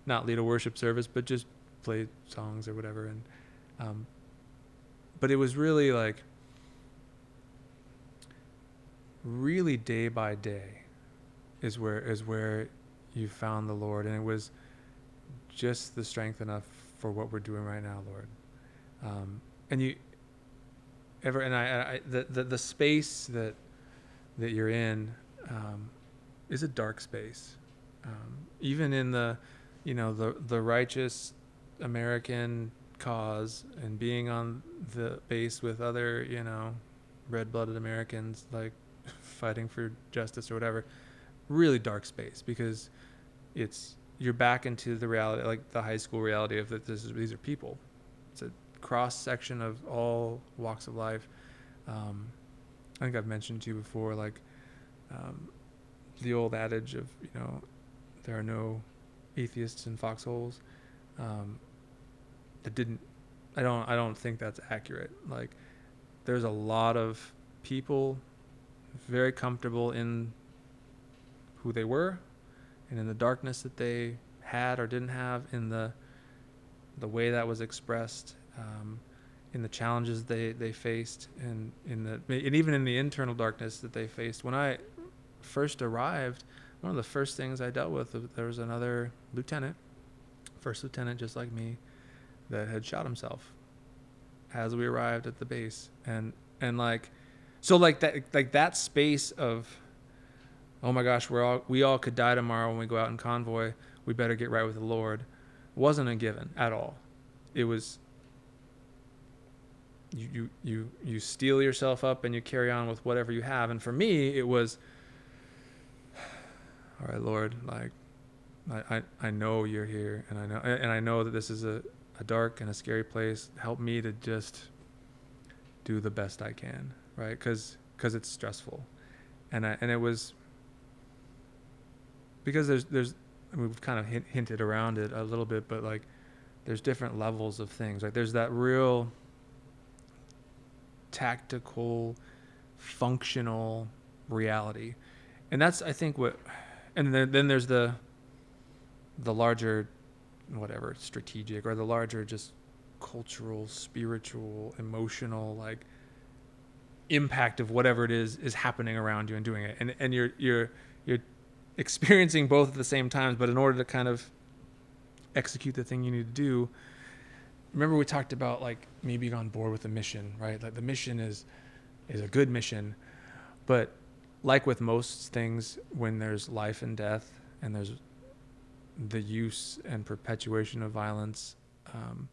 not lead a worship service, but just play songs or whatever and um but it was really like really day by day is where is where you found the Lord, and it was just the strength enough for what we're doing right now, Lord. Um, and you ever and I, I the, the the space that that you're in um, is a dark space. Um, even in the you know the the righteous American cause and being on the base with other you know red-blooded Americans like fighting for justice or whatever really dark space because it's you're back into the reality like the high school reality of that this is these are people. It's a cross section of all walks of life. Um, i think i've mentioned to you before like um, the old adage of you know there are no atheists in foxholes. Um, that didn't i don't i don't think that's accurate. Like there's a lot of people very comfortable in who they were and in the darkness that they had or didn't have in the the way that was expressed um, in the challenges they, they faced and in the and even in the internal darkness that they faced. When I first arrived one of the first things I dealt with there was another lieutenant first lieutenant just like me that had shot himself as we arrived at the base. And and like so like that like that space of oh my gosh we're all we all could die tomorrow when we go out in convoy. We better get right with the lord wasn't a given at all. It was you you you, you steel yourself up and you carry on with whatever you have. And for me it was *sighs* all right lord like I, I, I know you're here and I know and I know that this is a, a dark and a scary place. Help me to just do the best I can right? Because because it's stressful. And I, and it was because there's there's I mean, we've kind of hint, hinted around it a little bit but like there's different levels of things. Like there's that real tactical functional reality. And that's i think what and then, then there's the the larger whatever strategic or the larger just cultural spiritual emotional like impact of whatever it is is happening around you and doing it. And and you're you're you're experiencing both at the same times but in order to kind of execute the thing you need to do remember we talked about like me being on board with the mission right? Like the mission is is a good mission but like with most things when there's life and death and there's the use and perpetuation of violence um,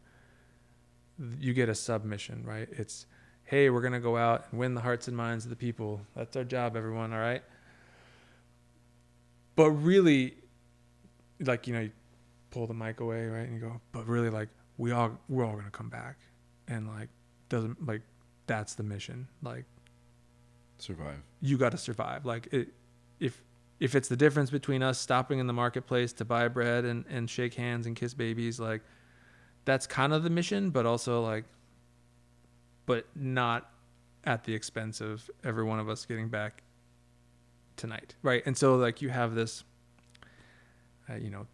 you get a submission right? It's hey we're going to go out and win the hearts and minds of the people. That's our job everyone all right? But really like you know you pull the mic away right and you go but really like we all we're all going to come back. And like doesn't like that's the mission. Like Survive. you got to survive. Like it if if it's the difference between us stopping in the marketplace to buy bread and and shake hands and kiss babies like that's kind of the mission but also like but not at the expense of every one of us getting back tonight right? And so like you have this uh, you know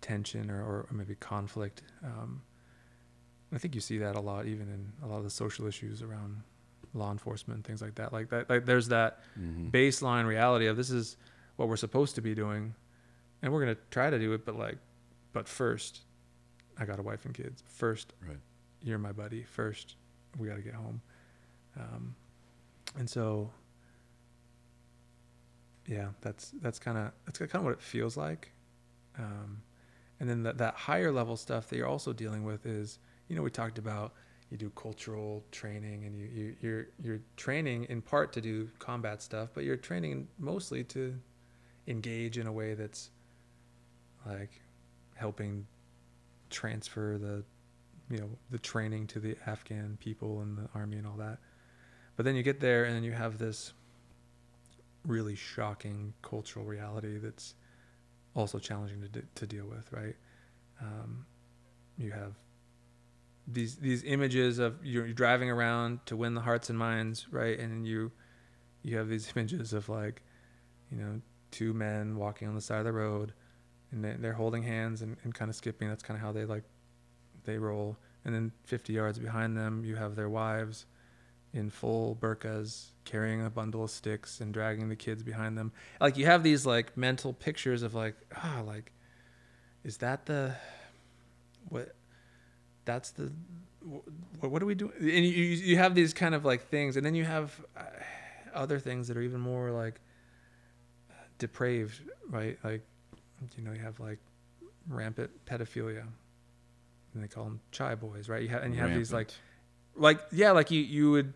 tension or, or maybe conflict. Um, i think you see that a lot even in a lot of the social issues around law enforcement and things like that. Like that like there's that Mhm. baseline reality of this is what we're supposed to be doing and we're going to try to do it but like but first i got a wife and kids. First Right. you're my buddy. First we got to get home. Um, and so yeah that's that's kind of that's kind of what it feels like. Um, and then that, that higher level stuff that you're also dealing with is you know we talked about you do cultural training and you, you you're you're training in part to do combat stuff but you're training mostly to engage in a way that's like helping transfer the you know the training to the Afghan people and the army and all that but then you get there and you have this really shocking cultural reality that's also challenging to, de- to deal with, right? Um, you have these these images of you're, driving around to win the hearts and minds, right? And you you have these *laughs* images of like, you know, two men walking on the side of the road, and they- they're holding hands and, and kind of skipping. That's kind of how they like they roll. And then 50 yards behind them, you have their wives in full burqas carrying a bundle of sticks and dragging the kids behind them. Like you have these like mental pictures of like, ah, like, is that the what? That's the what, what do we do? And you you have these kind of like things, and then you have uh, other things that are even more like depraved, right? Like, you know, you have like rampant pedophilia, and they call them chai boys, right? You have and you have these like like yeah like you you would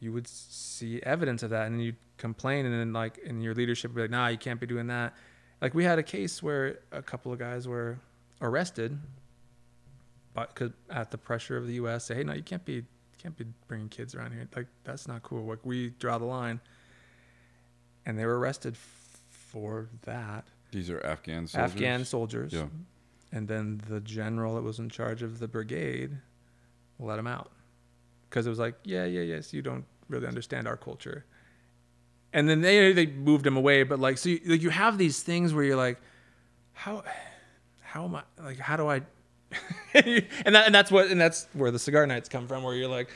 you would see evidence of that and then you'd complain and then like in your leadership would be like nah you can't be doing that like we had a case where a couple of guys were arrested but cause at the pressure of the us say hey no you can't be you can't be bringing kids around here like that's not cool like we draw the line and they were arrested f- for that These are Afghan soldiers. Afghan soldiers. Yeah. And then the general that was in charge of the brigade let him out. Because it was like, yeah, yeah, yes, you don't really understand our culture. And then they they moved him away, but like so you, like you have these things where you're like, how how am I like how do I *laughs* and that and that's what and that's where the cigar nights come from where you're like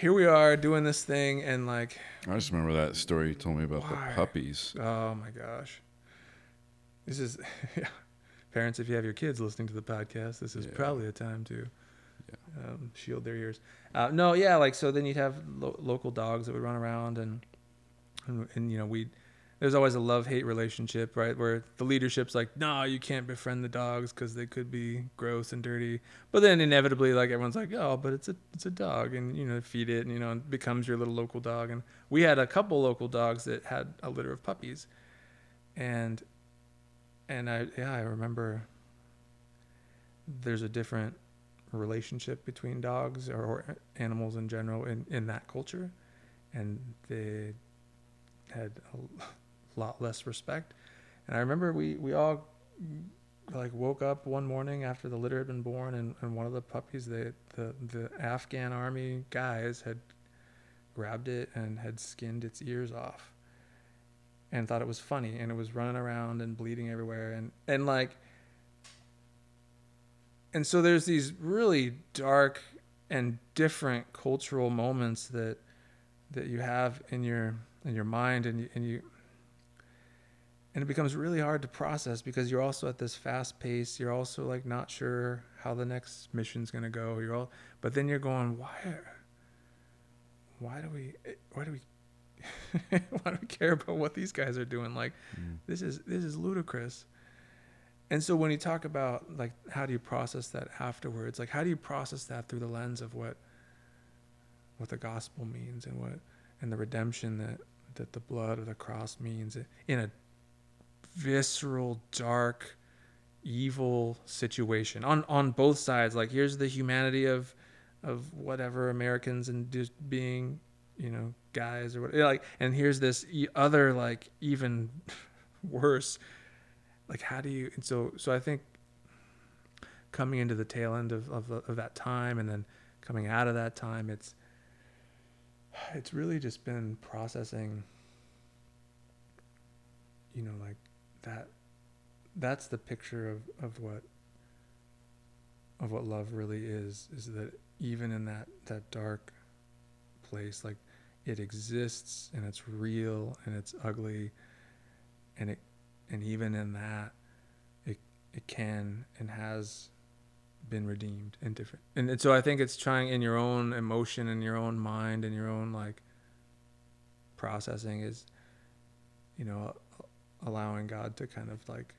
here we are doing this thing and like I just remember that story you told me about Why? the puppies. Oh my gosh. This is *laughs* yeah. Parents if you have your kids listening to the podcast, this is Yeah. probably a time to um, shield their ears. Uh, no, yeah, like so then you'd have lo- local dogs that would run around and and, and you know, we there's always a love-hate relationship, right? Where the leadership's like, "No, you can't befriend the dogs cuz they could be gross and dirty." But then inevitably like everyone's like, "Oh, but it's a it's a dog and you know, feed it and you know, it becomes your little local dog." And we had a couple local dogs that had a litter of puppies. And and I yeah, I remember there's a different relationship between dogs or, or animals in general in, in that culture. And they had a *laughs* lot less respect. And i remember we, we all like woke up one morning after the litter had been born and, and one of the puppies they, the, the afghan army guys had grabbed it and had skinned its ears off and thought it was funny and it was running around and bleeding everywhere and, and like and so there's these really dark and different cultural moments that that you have in your in your mind and you, and you and it becomes really hard to process because you're also at this fast pace. You're also like not sure how the next mission's going to go. You're all but then you're going why why do we why do we *laughs* why do we care about what these guys are doing? Like Mm. this is this is ludicrous. And so when you talk about like how do you process that afterwards? Like how do you process that through the lens of what what the gospel means and what and the redemption that that the blood of the cross means in a visceral dark evil situation on on both sides? Like here's the humanity of of whatever americans and just being you know guys or what like and here's this other like even *laughs* worse like how do you and so so i think coming into the tail end of, of, of that time and then coming out of that time it's *sighs* it's really just been processing you know like that that's the picture of, of what of what love really is is that even in that that dark place like it exists and it's real and it's ugly and it and even in that it it can and has been redeemed and different and, and so i think it's trying in your own emotion and your own mind and your own like processing is you know allowing god to kind of like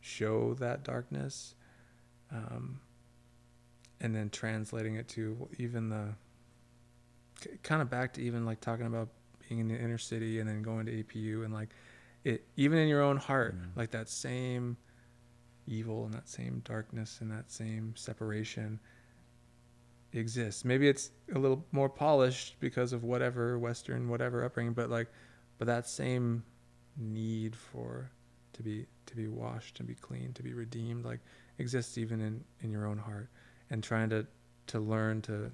show that darkness um, and then translating it to even the kind of back to even like talking about being in the inner city and then going to apu and like it even in your own heart Mm. like that same evil and that same darkness and that same separation exists. Maybe it's a little more polished because of whatever Western whatever upbringing, but like, but that same need for to be to be washed, to be clean, to be redeemed, like exists even in in your own heart, and trying to to learn to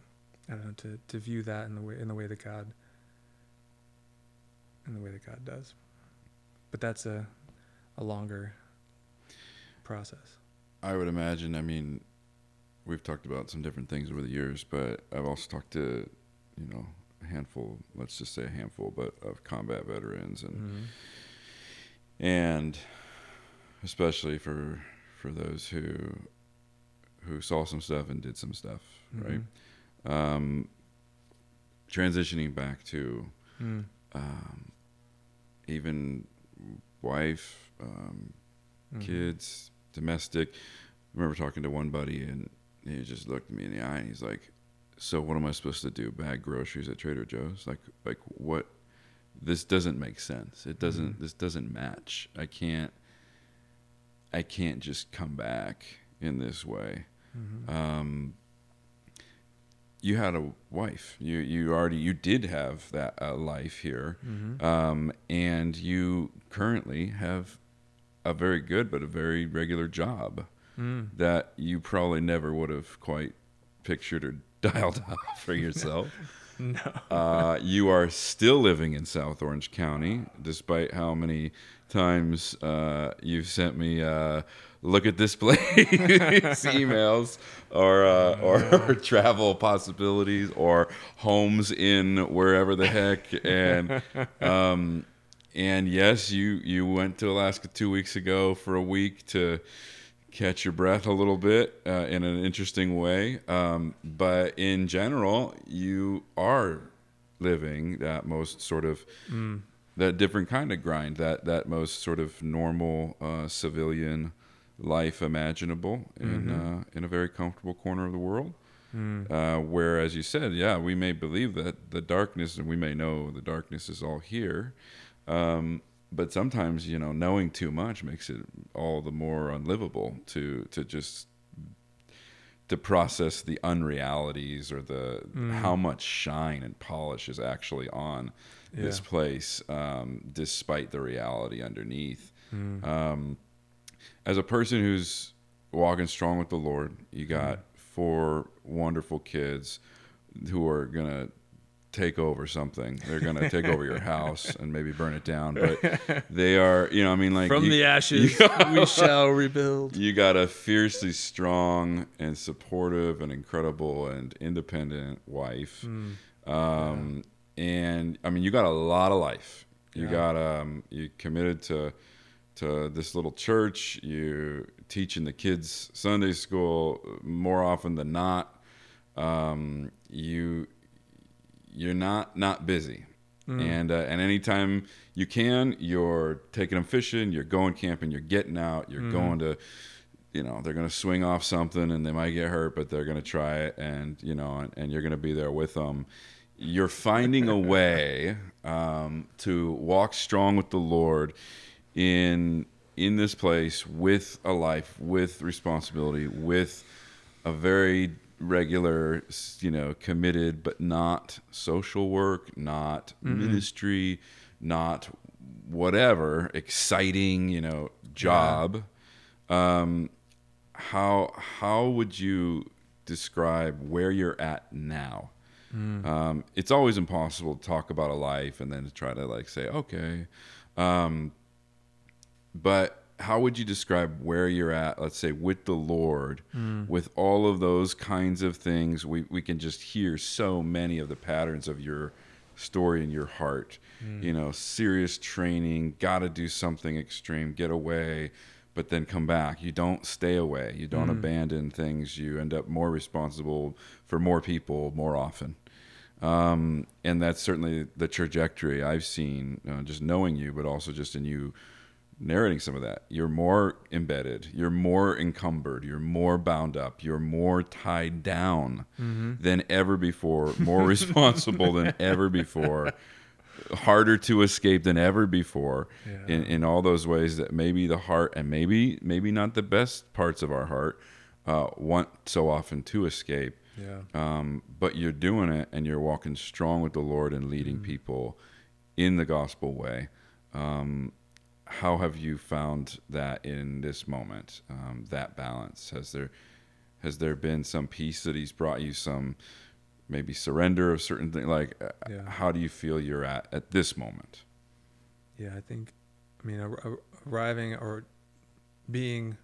I don't know to to view that in the way in the way that God in the way that God does. But that's a a longer process. I would imagine. I mean, we've talked about some different things over the years, but I've also talked to, you know, a handful. Let's just say a handful, but of combat veterans and Mm-hmm. and especially for for those who who saw some stuff and did some stuff, right? Um, transitioning back to Mm. um, even wife, um, Mhm. kids, domestic. I remember talking to one buddy, and he just looked me in the eye, and he's like, "So what am I supposed to do? Bag groceries at Trader Joe's? Like, like what? This doesn't make sense. It doesn't. Mhm. This doesn't match. I can't. I can't just come back in this way." Mhm. Um, you had a wife. You you already you did have that uh, life here, Mhm. um, and you currently have a very good but a very regular job Mm. that you probably never would have quite pictured or *laughs* dialed up for yourself. *laughs* No. uh, you are still living in South Orange County, despite how many times uh, you've sent me uh, look at this *laughs* place emails or, uh, or or travel possibilities or homes in wherever the heck and um, and yes, you you went to Alaska two weeks ago for a week to catch your breath a little bit uh, in an interesting way. Um, but in general, you are living that most sort of Mm. that different kind of grind, that that most sort of normal uh, civilian life imaginable in Mhm. uh, in a very comfortable corner of the world. Mm. Uh, where, as you said, yeah, we may believe that the darkness, and we may know the darkness is all here. Um, but sometimes, you know, knowing too much makes it all the more unlivable to to just to process the unrealities or the Mm. how much shine and polish is actually on this place, um, despite the reality underneath Mm. um, as a person who's walking strong with the Lord, you got four wonderful kids who are gonna take over something. They're gonna take over your house and maybe burn it down. But *laughs* they are, you know, I mean, like From you, the ashes, *laughs* we shall rebuild. you got a fiercely strong and supportive and incredible and independent wife. Mm. Um, and I mean, you got a lot of life. You Yeah. got um, you committed to to this little church. You teaching the kids Sunday school more often than not. Um, you you're not not busy. Mm. And uh, and anytime you can, you're taking them fishing, you're going camping, you're getting out, you're Mhm. going to, you know, they're gonna swing off something and they might get hurt, but they're gonna try it, and you know, and, and you're gonna be there with them. You're finding a *laughs* way um, to walk strong with the Lord in in this place with a life, with responsibility, with a very regular, you know, committed but not social work, not Mm-mm. ministry, not whatever exciting, you know, job. Um, how how would you describe where you're at now? Mm. Um, it's always impossible to talk about a life and then to try to like say, okay. Um, but how would you describe where you're at, let's say, with the Lord, Mm. with all of those kinds of things? We, we can just hear so many of the patterns of your story in your heart. Mm. You know, serious training, got to do something extreme, get away, but then come back. You don't stay away, you don't Mm. abandon things. You end up more responsible for more people more often. Um, and that's certainly the trajectory I've seen, uh, just knowing you, but also just in you narrating some of that. You're more embedded, you're more encumbered, you're more bound up, you're more tied down Mhm. than ever before, more *laughs* responsible than ever before, harder to escape than ever before Yeah. in, in all those ways that maybe the heart and maybe maybe not the best parts of our heart uh, want so often to escape. Yeah. Um, but you're doing it and you're walking strong with the Lord and leading Mm. people in the gospel way. Um, how have you found that in this moment, um, that balance? Has there has there been some peace that He's brought you, some maybe surrender of certain things? Like, uh, Yeah. how do you feel you're at at this moment? Yeah, I think, I mean, ar- ar- arriving or being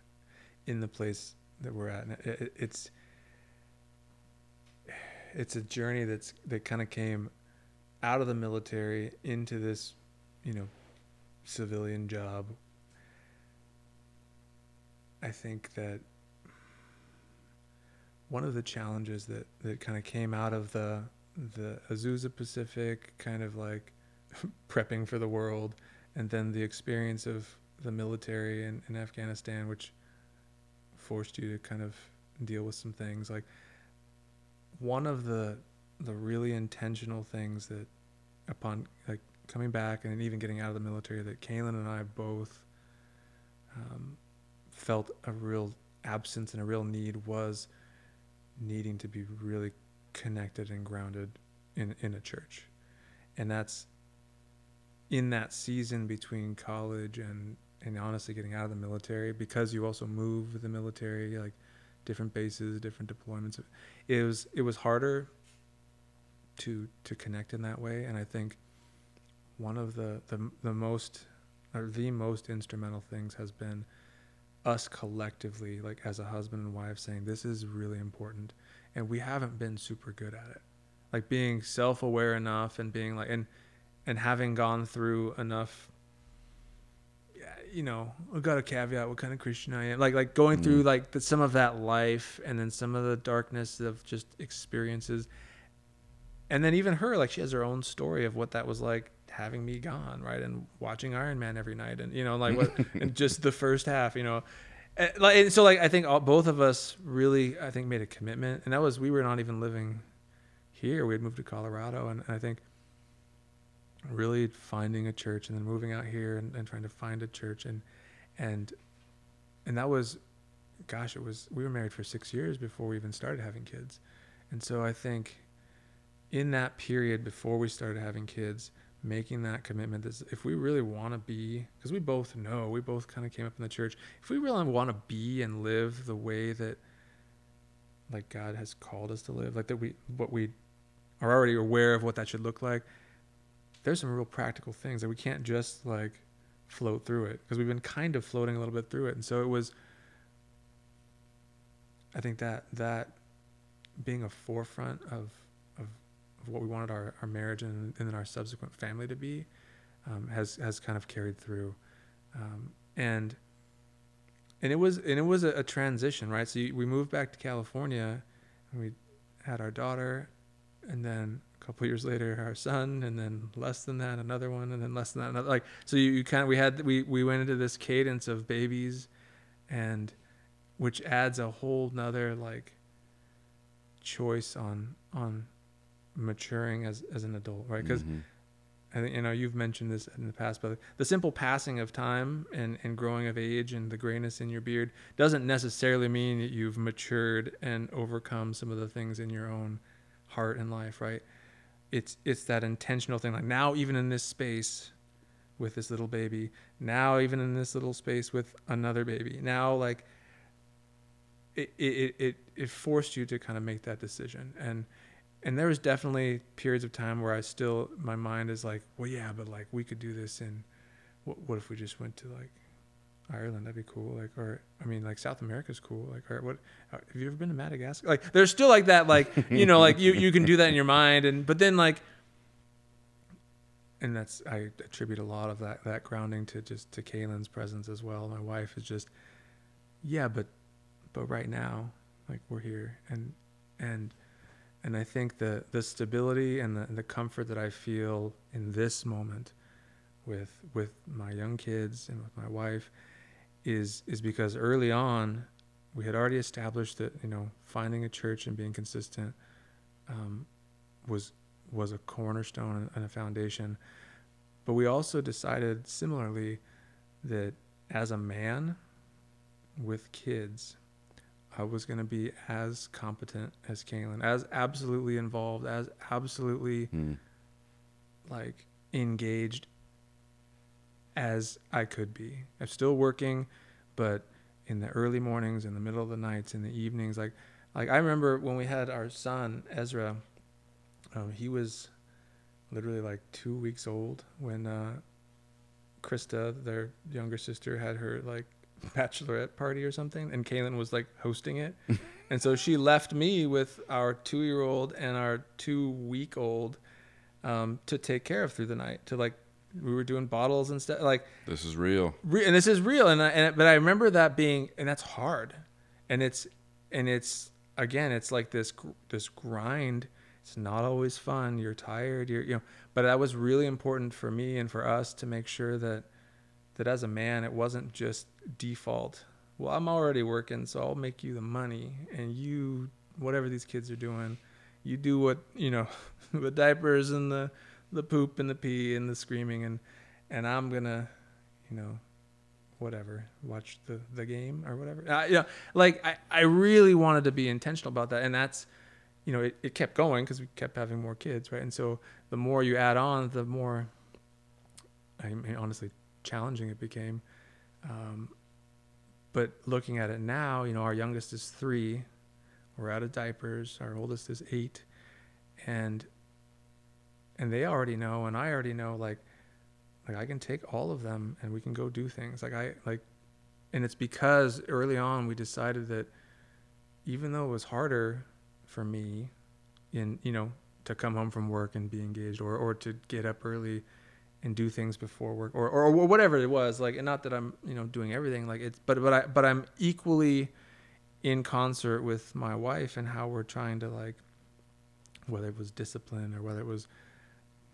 in the place that we're at, and it, it, it's it's a journey that's that kind of came out of the military into this, you know, civilian job. I think that one of the challenges that that kind of came out of the the Azusa Pacific kind of like *laughs* prepping for the world and then the experience of the military in, in Afghanistan, which forced you to kind of deal with some things. Like one of the the really intentional things that upon like coming back and even getting out of the military that Kaylin and I both um, felt a real absence and a real need was needing to be really connected and grounded in, in a church. And that's in that season between college and and honestly getting out of the military because you also move the military like different bases different deployments it was it was harder to to connect in that way and i think one of the the, the most or the most instrumental things has been us collectively like as a husband and wife saying this is really important and we haven't been super good at it. Like being self-aware enough and being like and and having gone through enough yeah, you know i got a caveat what kind of christian i am. Like like going through Mm. like the, some of that life and then some of the darkness of just experiences. And then even her like she has her own story of what that was like having me gone right and watching iron man every night and you know like what *laughs* and just the first half you know. And, like and so like i think all, both of us really i think made a commitment and that was we were not even living here. We had moved to colorado and i think really finding a church and then moving out here and, and trying to find a church and and and that was gosh it was we were married for six years before we even started having kids. And so i think in that period before we started having kids making that commitment that if we really want to be because we both know we both kind of came up in the church if we really want to be and live the way that like god has called us to live like that we what we are already aware of what that should look like there's some real practical things that we can't just like float through it because we've been kind of floating a little bit through it. And so it was i think that that being a forefront of of, what we wanted our, our marriage and, and then our subsequent family to be um, has has kind of carried through. Um, and and it was and it was a, a transition right? So you, we moved back to california and we had our daughter and then a couple years later our son and then less than that another one and then less than that another like so you, you kind of we had we we went into this cadence of babies and which adds a whole nother like choice on on maturing as as an adult right because Mhm. I think you know you've mentioned this in the past, but the simple passing of time and, and growing of age and the grayness in your beard doesn't necessarily mean that you've matured and overcome some of the things in your own heart and life, right? It's it's that intentional thing. Like now, even in this space with this little baby, now even in this little space with another baby, now like it it it, it forced you to kind of make that decision and and there was definitely periods of time where I still my mind is like, well, yeah, but like we could do this in what, what if we just went to like Ireland? That'd be cool. Like, or I mean, like South America's cool. Like, or what? uh, Have you ever been to Madagascar? Like, there's still like that, like you know, like you you can do that in your mind, and but then like, and that's I attribute a lot of that that grounding to just to Kaylin's presence as well. My wife is just, yeah, but but right now, like we're here, and and and I think the the stability and the, the comfort that I feel in this moment with with my young kids and with my wife is is because early on we had already established that you know finding a church and being consistent um, was was a cornerstone and a foundation. But we also decided similarly that as a man with kids I was going to be as competent as Kaylin, as absolutely involved, as absolutely Mm. like engaged as I could be. I'm still working, but in the early mornings, in the middle of the nights, in the evenings, like like I remember when we had our son Ezra. Um, he was literally like two weeks old when uh, Krista, their younger sister, had her like bachelorette party or something, and Kaylin was like hosting it, *laughs* and so she left me with our two-year-old and our two-week-old um, to take care of through the night. To like, we were doing bottles and stuff. Like, This is real. re- and this is real. And, I, and but I remember that being, and that's hard, and it's, and it's again, it's like this gr- this grind. It's not always fun. You're tired. You're you know, but that was really important for me and for us to make sure that that as a man, it wasn't just default. Well, I'm already working, so I'll make you the money, and you whatever these kids are doing, you do what you know, *laughs* the diapers and the the poop and the pee and the screaming and and I'm gonna, you know, whatever, watch the the game or whatever. Uh, know, like I I really wanted to be intentional about that, and that's, you know, it, it kept going because we kept having more kids, right? And so the more you add on, the more, I mean, honestly, challenging it became. Um, but looking at it now, you know, our youngest is three, we're out of diapers. Our oldest is eight, and and they already know, and I already know, like like I can take all of them and we can go do things. Like I like, and it's because early on we decided that even though it was harder for me, in you know, to come home from work and be engaged, or or to get up early and do things before work, or or, or whatever it was. Like, and not that I'm you know doing everything. Like it's, but but I but I'm equally in concert with my wife and how we're trying to like, whether it was discipline or whether it was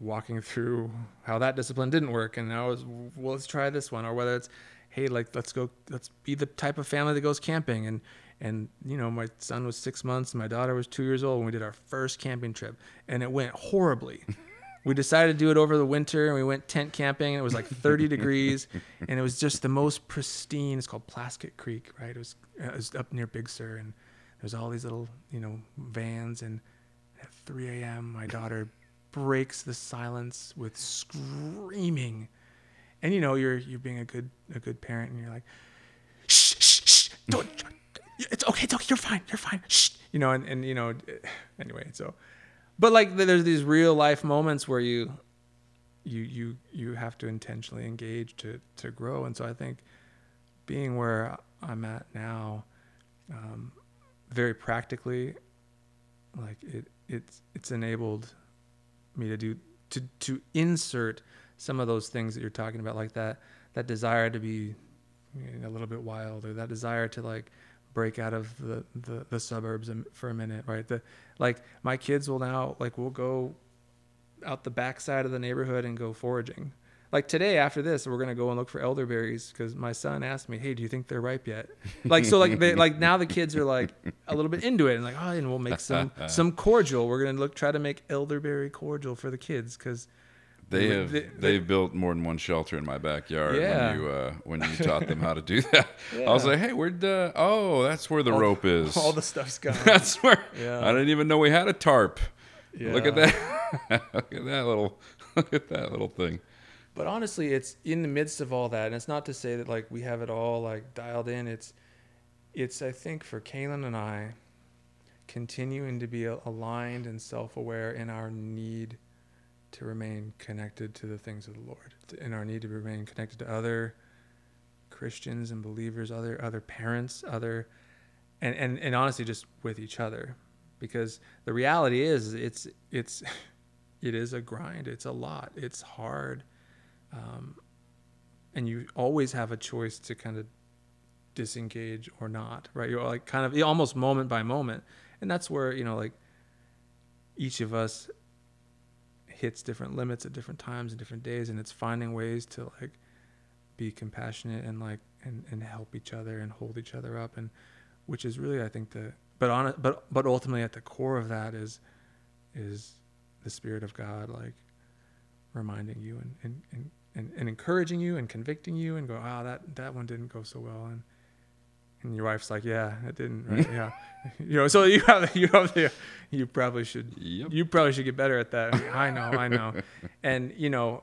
walking *laughs* through how that discipline didn't work and I was well let's try this one or whether it's hey like let's go let's be the type of family that goes camping and and you know my son was 6 months and my daughter was 2 years old when we did our first camping trip and it went horribly *laughs* we decided to do it over the winter and we went tent camping and it was like 30 *laughs* degrees and it was just the most pristine it's called Plaskett Creek right it was, uh, it was up near Big Sur and there's all these little you know vans and at 3 a.m. my daughter breaks the silence with screaming and you know you're you're being a good a good parent and you're like shh shh shh don't it's okay it's okay you're fine you're fine shh you know and, and you know anyway so but like there's these real life moments where you you you you have to intentionally engage to to grow. And so i think being where i'm at now um, very practically like it it's it's enabled me to do to to insert some of those things that you're talking about like that that desire to be you know, a little bit wild or that desire to like break out of the, the the suburbs for a minute right? The like my kids will now like we'll go out the backside of the neighborhood and go foraging. Like today after this we're gonna go and look for elderberries because my son asked me hey do you think they're ripe yet? Like so like they like now the kids are like a little bit into it and like oh and we'll make some *laughs* some cordial. We're gonna look try to make elderberry cordial for the kids because They They- have they- they've built more than one shelter in my backyard Yeah. when you uh, when you *laughs* taught them how to do that. I was like, hey, where'd the oh that's where the All- rope is. all the stuff's *laughs* gone that's where Yeah. I didn't even know we had a tarp. Look at that. *laughs* look at that little look at that little thing. But honestly, it's in the midst of all that, and it's not to say that like we have it all like dialed in. It's, it's I think for Kaylin and I, continuing to be aligned and self-aware in our need to remain connected to the things of the Lord, in our need to remain connected to other Christians and believers, other other parents, other, and and and honestly, just with each other, because the reality is, it's it's, *laughs* it is a grind. It's a lot. It's hard um, and you always have a choice to kind of disengage or not right you're like kind of almost moment by moment and that's where you know like each of us hits different limits at different times and different days and it's finding ways to like be compassionate and like and, and help each other and hold each other up and which is really i think the but on but but ultimately at the core of that is is the spirit of god like reminding you and and, and, and, and encouraging you and convicting you and go ah that that one didn't go so well and and your wife's like, "Yeah, it didn't." *laughs* Right? yeah, *laughs* you know. So you have you have the, you probably should Yep. you probably should get better at that. *laughs* I know, I know, and you know,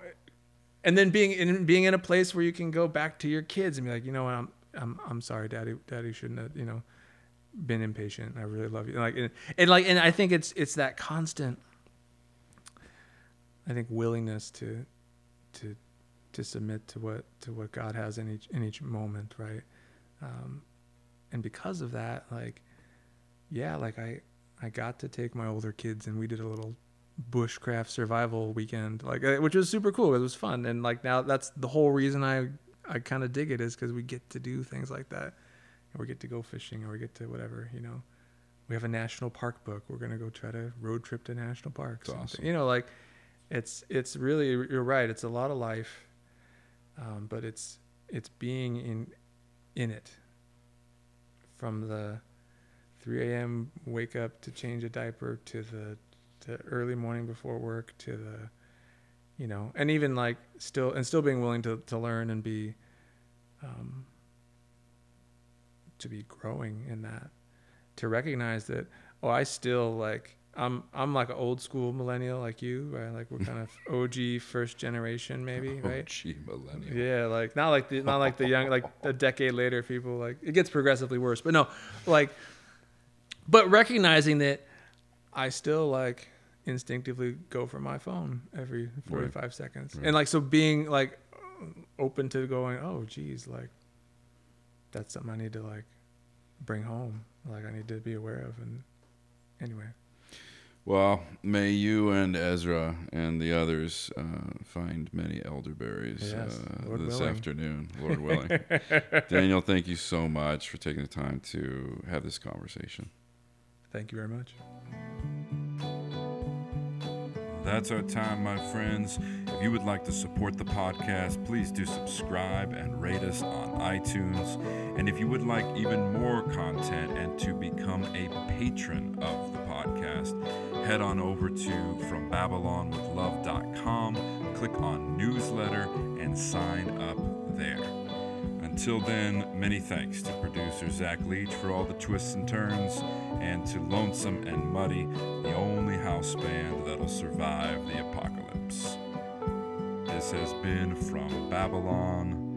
and then being in being in a place where you can go back to your kids and be like, you know what, I'm I'm I'm sorry, daddy, daddy shouldn't have, you know, been impatient. I really love you. Like and, and like and I think it's it's that constant. I think willingness to, to, to submit to what to what God has in each in each moment, right? Um, and because of that, like, yeah, like I I got to take my older kids and we did a little bushcraft survival weekend, like uh, which was super cool. It was fun, and like now that's the whole reason I I kind of dig it is because we get to do things like that, and we get to go fishing or we get to whatever you know. We have a national park book. We're gonna go try to road trip to national parks. Awesome. You know, like it's it's really you're right. It's a lot of life, um, but it's it's being in in it from the 3 a.m. wake up to change a diaper to the to early morning before work to the you know and even like still and still being willing to to learn and be um, to be growing in that to recognize that oh I still like I'm I'm like an old school millennial like you right like we're kind of *laughs* OG first generation maybe right OG millennial. yeah, like not like the not like the young like a decade later people like it gets progressively worse. But no, like but recognizing that I still like instinctively go for my phone every 45 seconds. Right. And like so being like open to going, "Oh, geez, like that's something I need to like bring home. Like I need to be aware of." And anyway, Well, may you and Ezra and the others uh, find many elderberries Yes, uh, this willing. afternoon, Lord *laughs* willing. Daniel, thank you so much for taking the time to have this conversation. thank you very much. That's our time, my friends. If you would like to support the podcast, please do subscribe and rate us on iTunes. And if you would like even more content and to become a patron of the podcast, head on over to FromBabylonWithLove.com, click on newsletter, and sign up there. Until then, many thanks to producer Zach Leach for all the twists and turns, and to Lonesome and Muddy, the only house band that'll survive the apocalypse. This has been From Babylon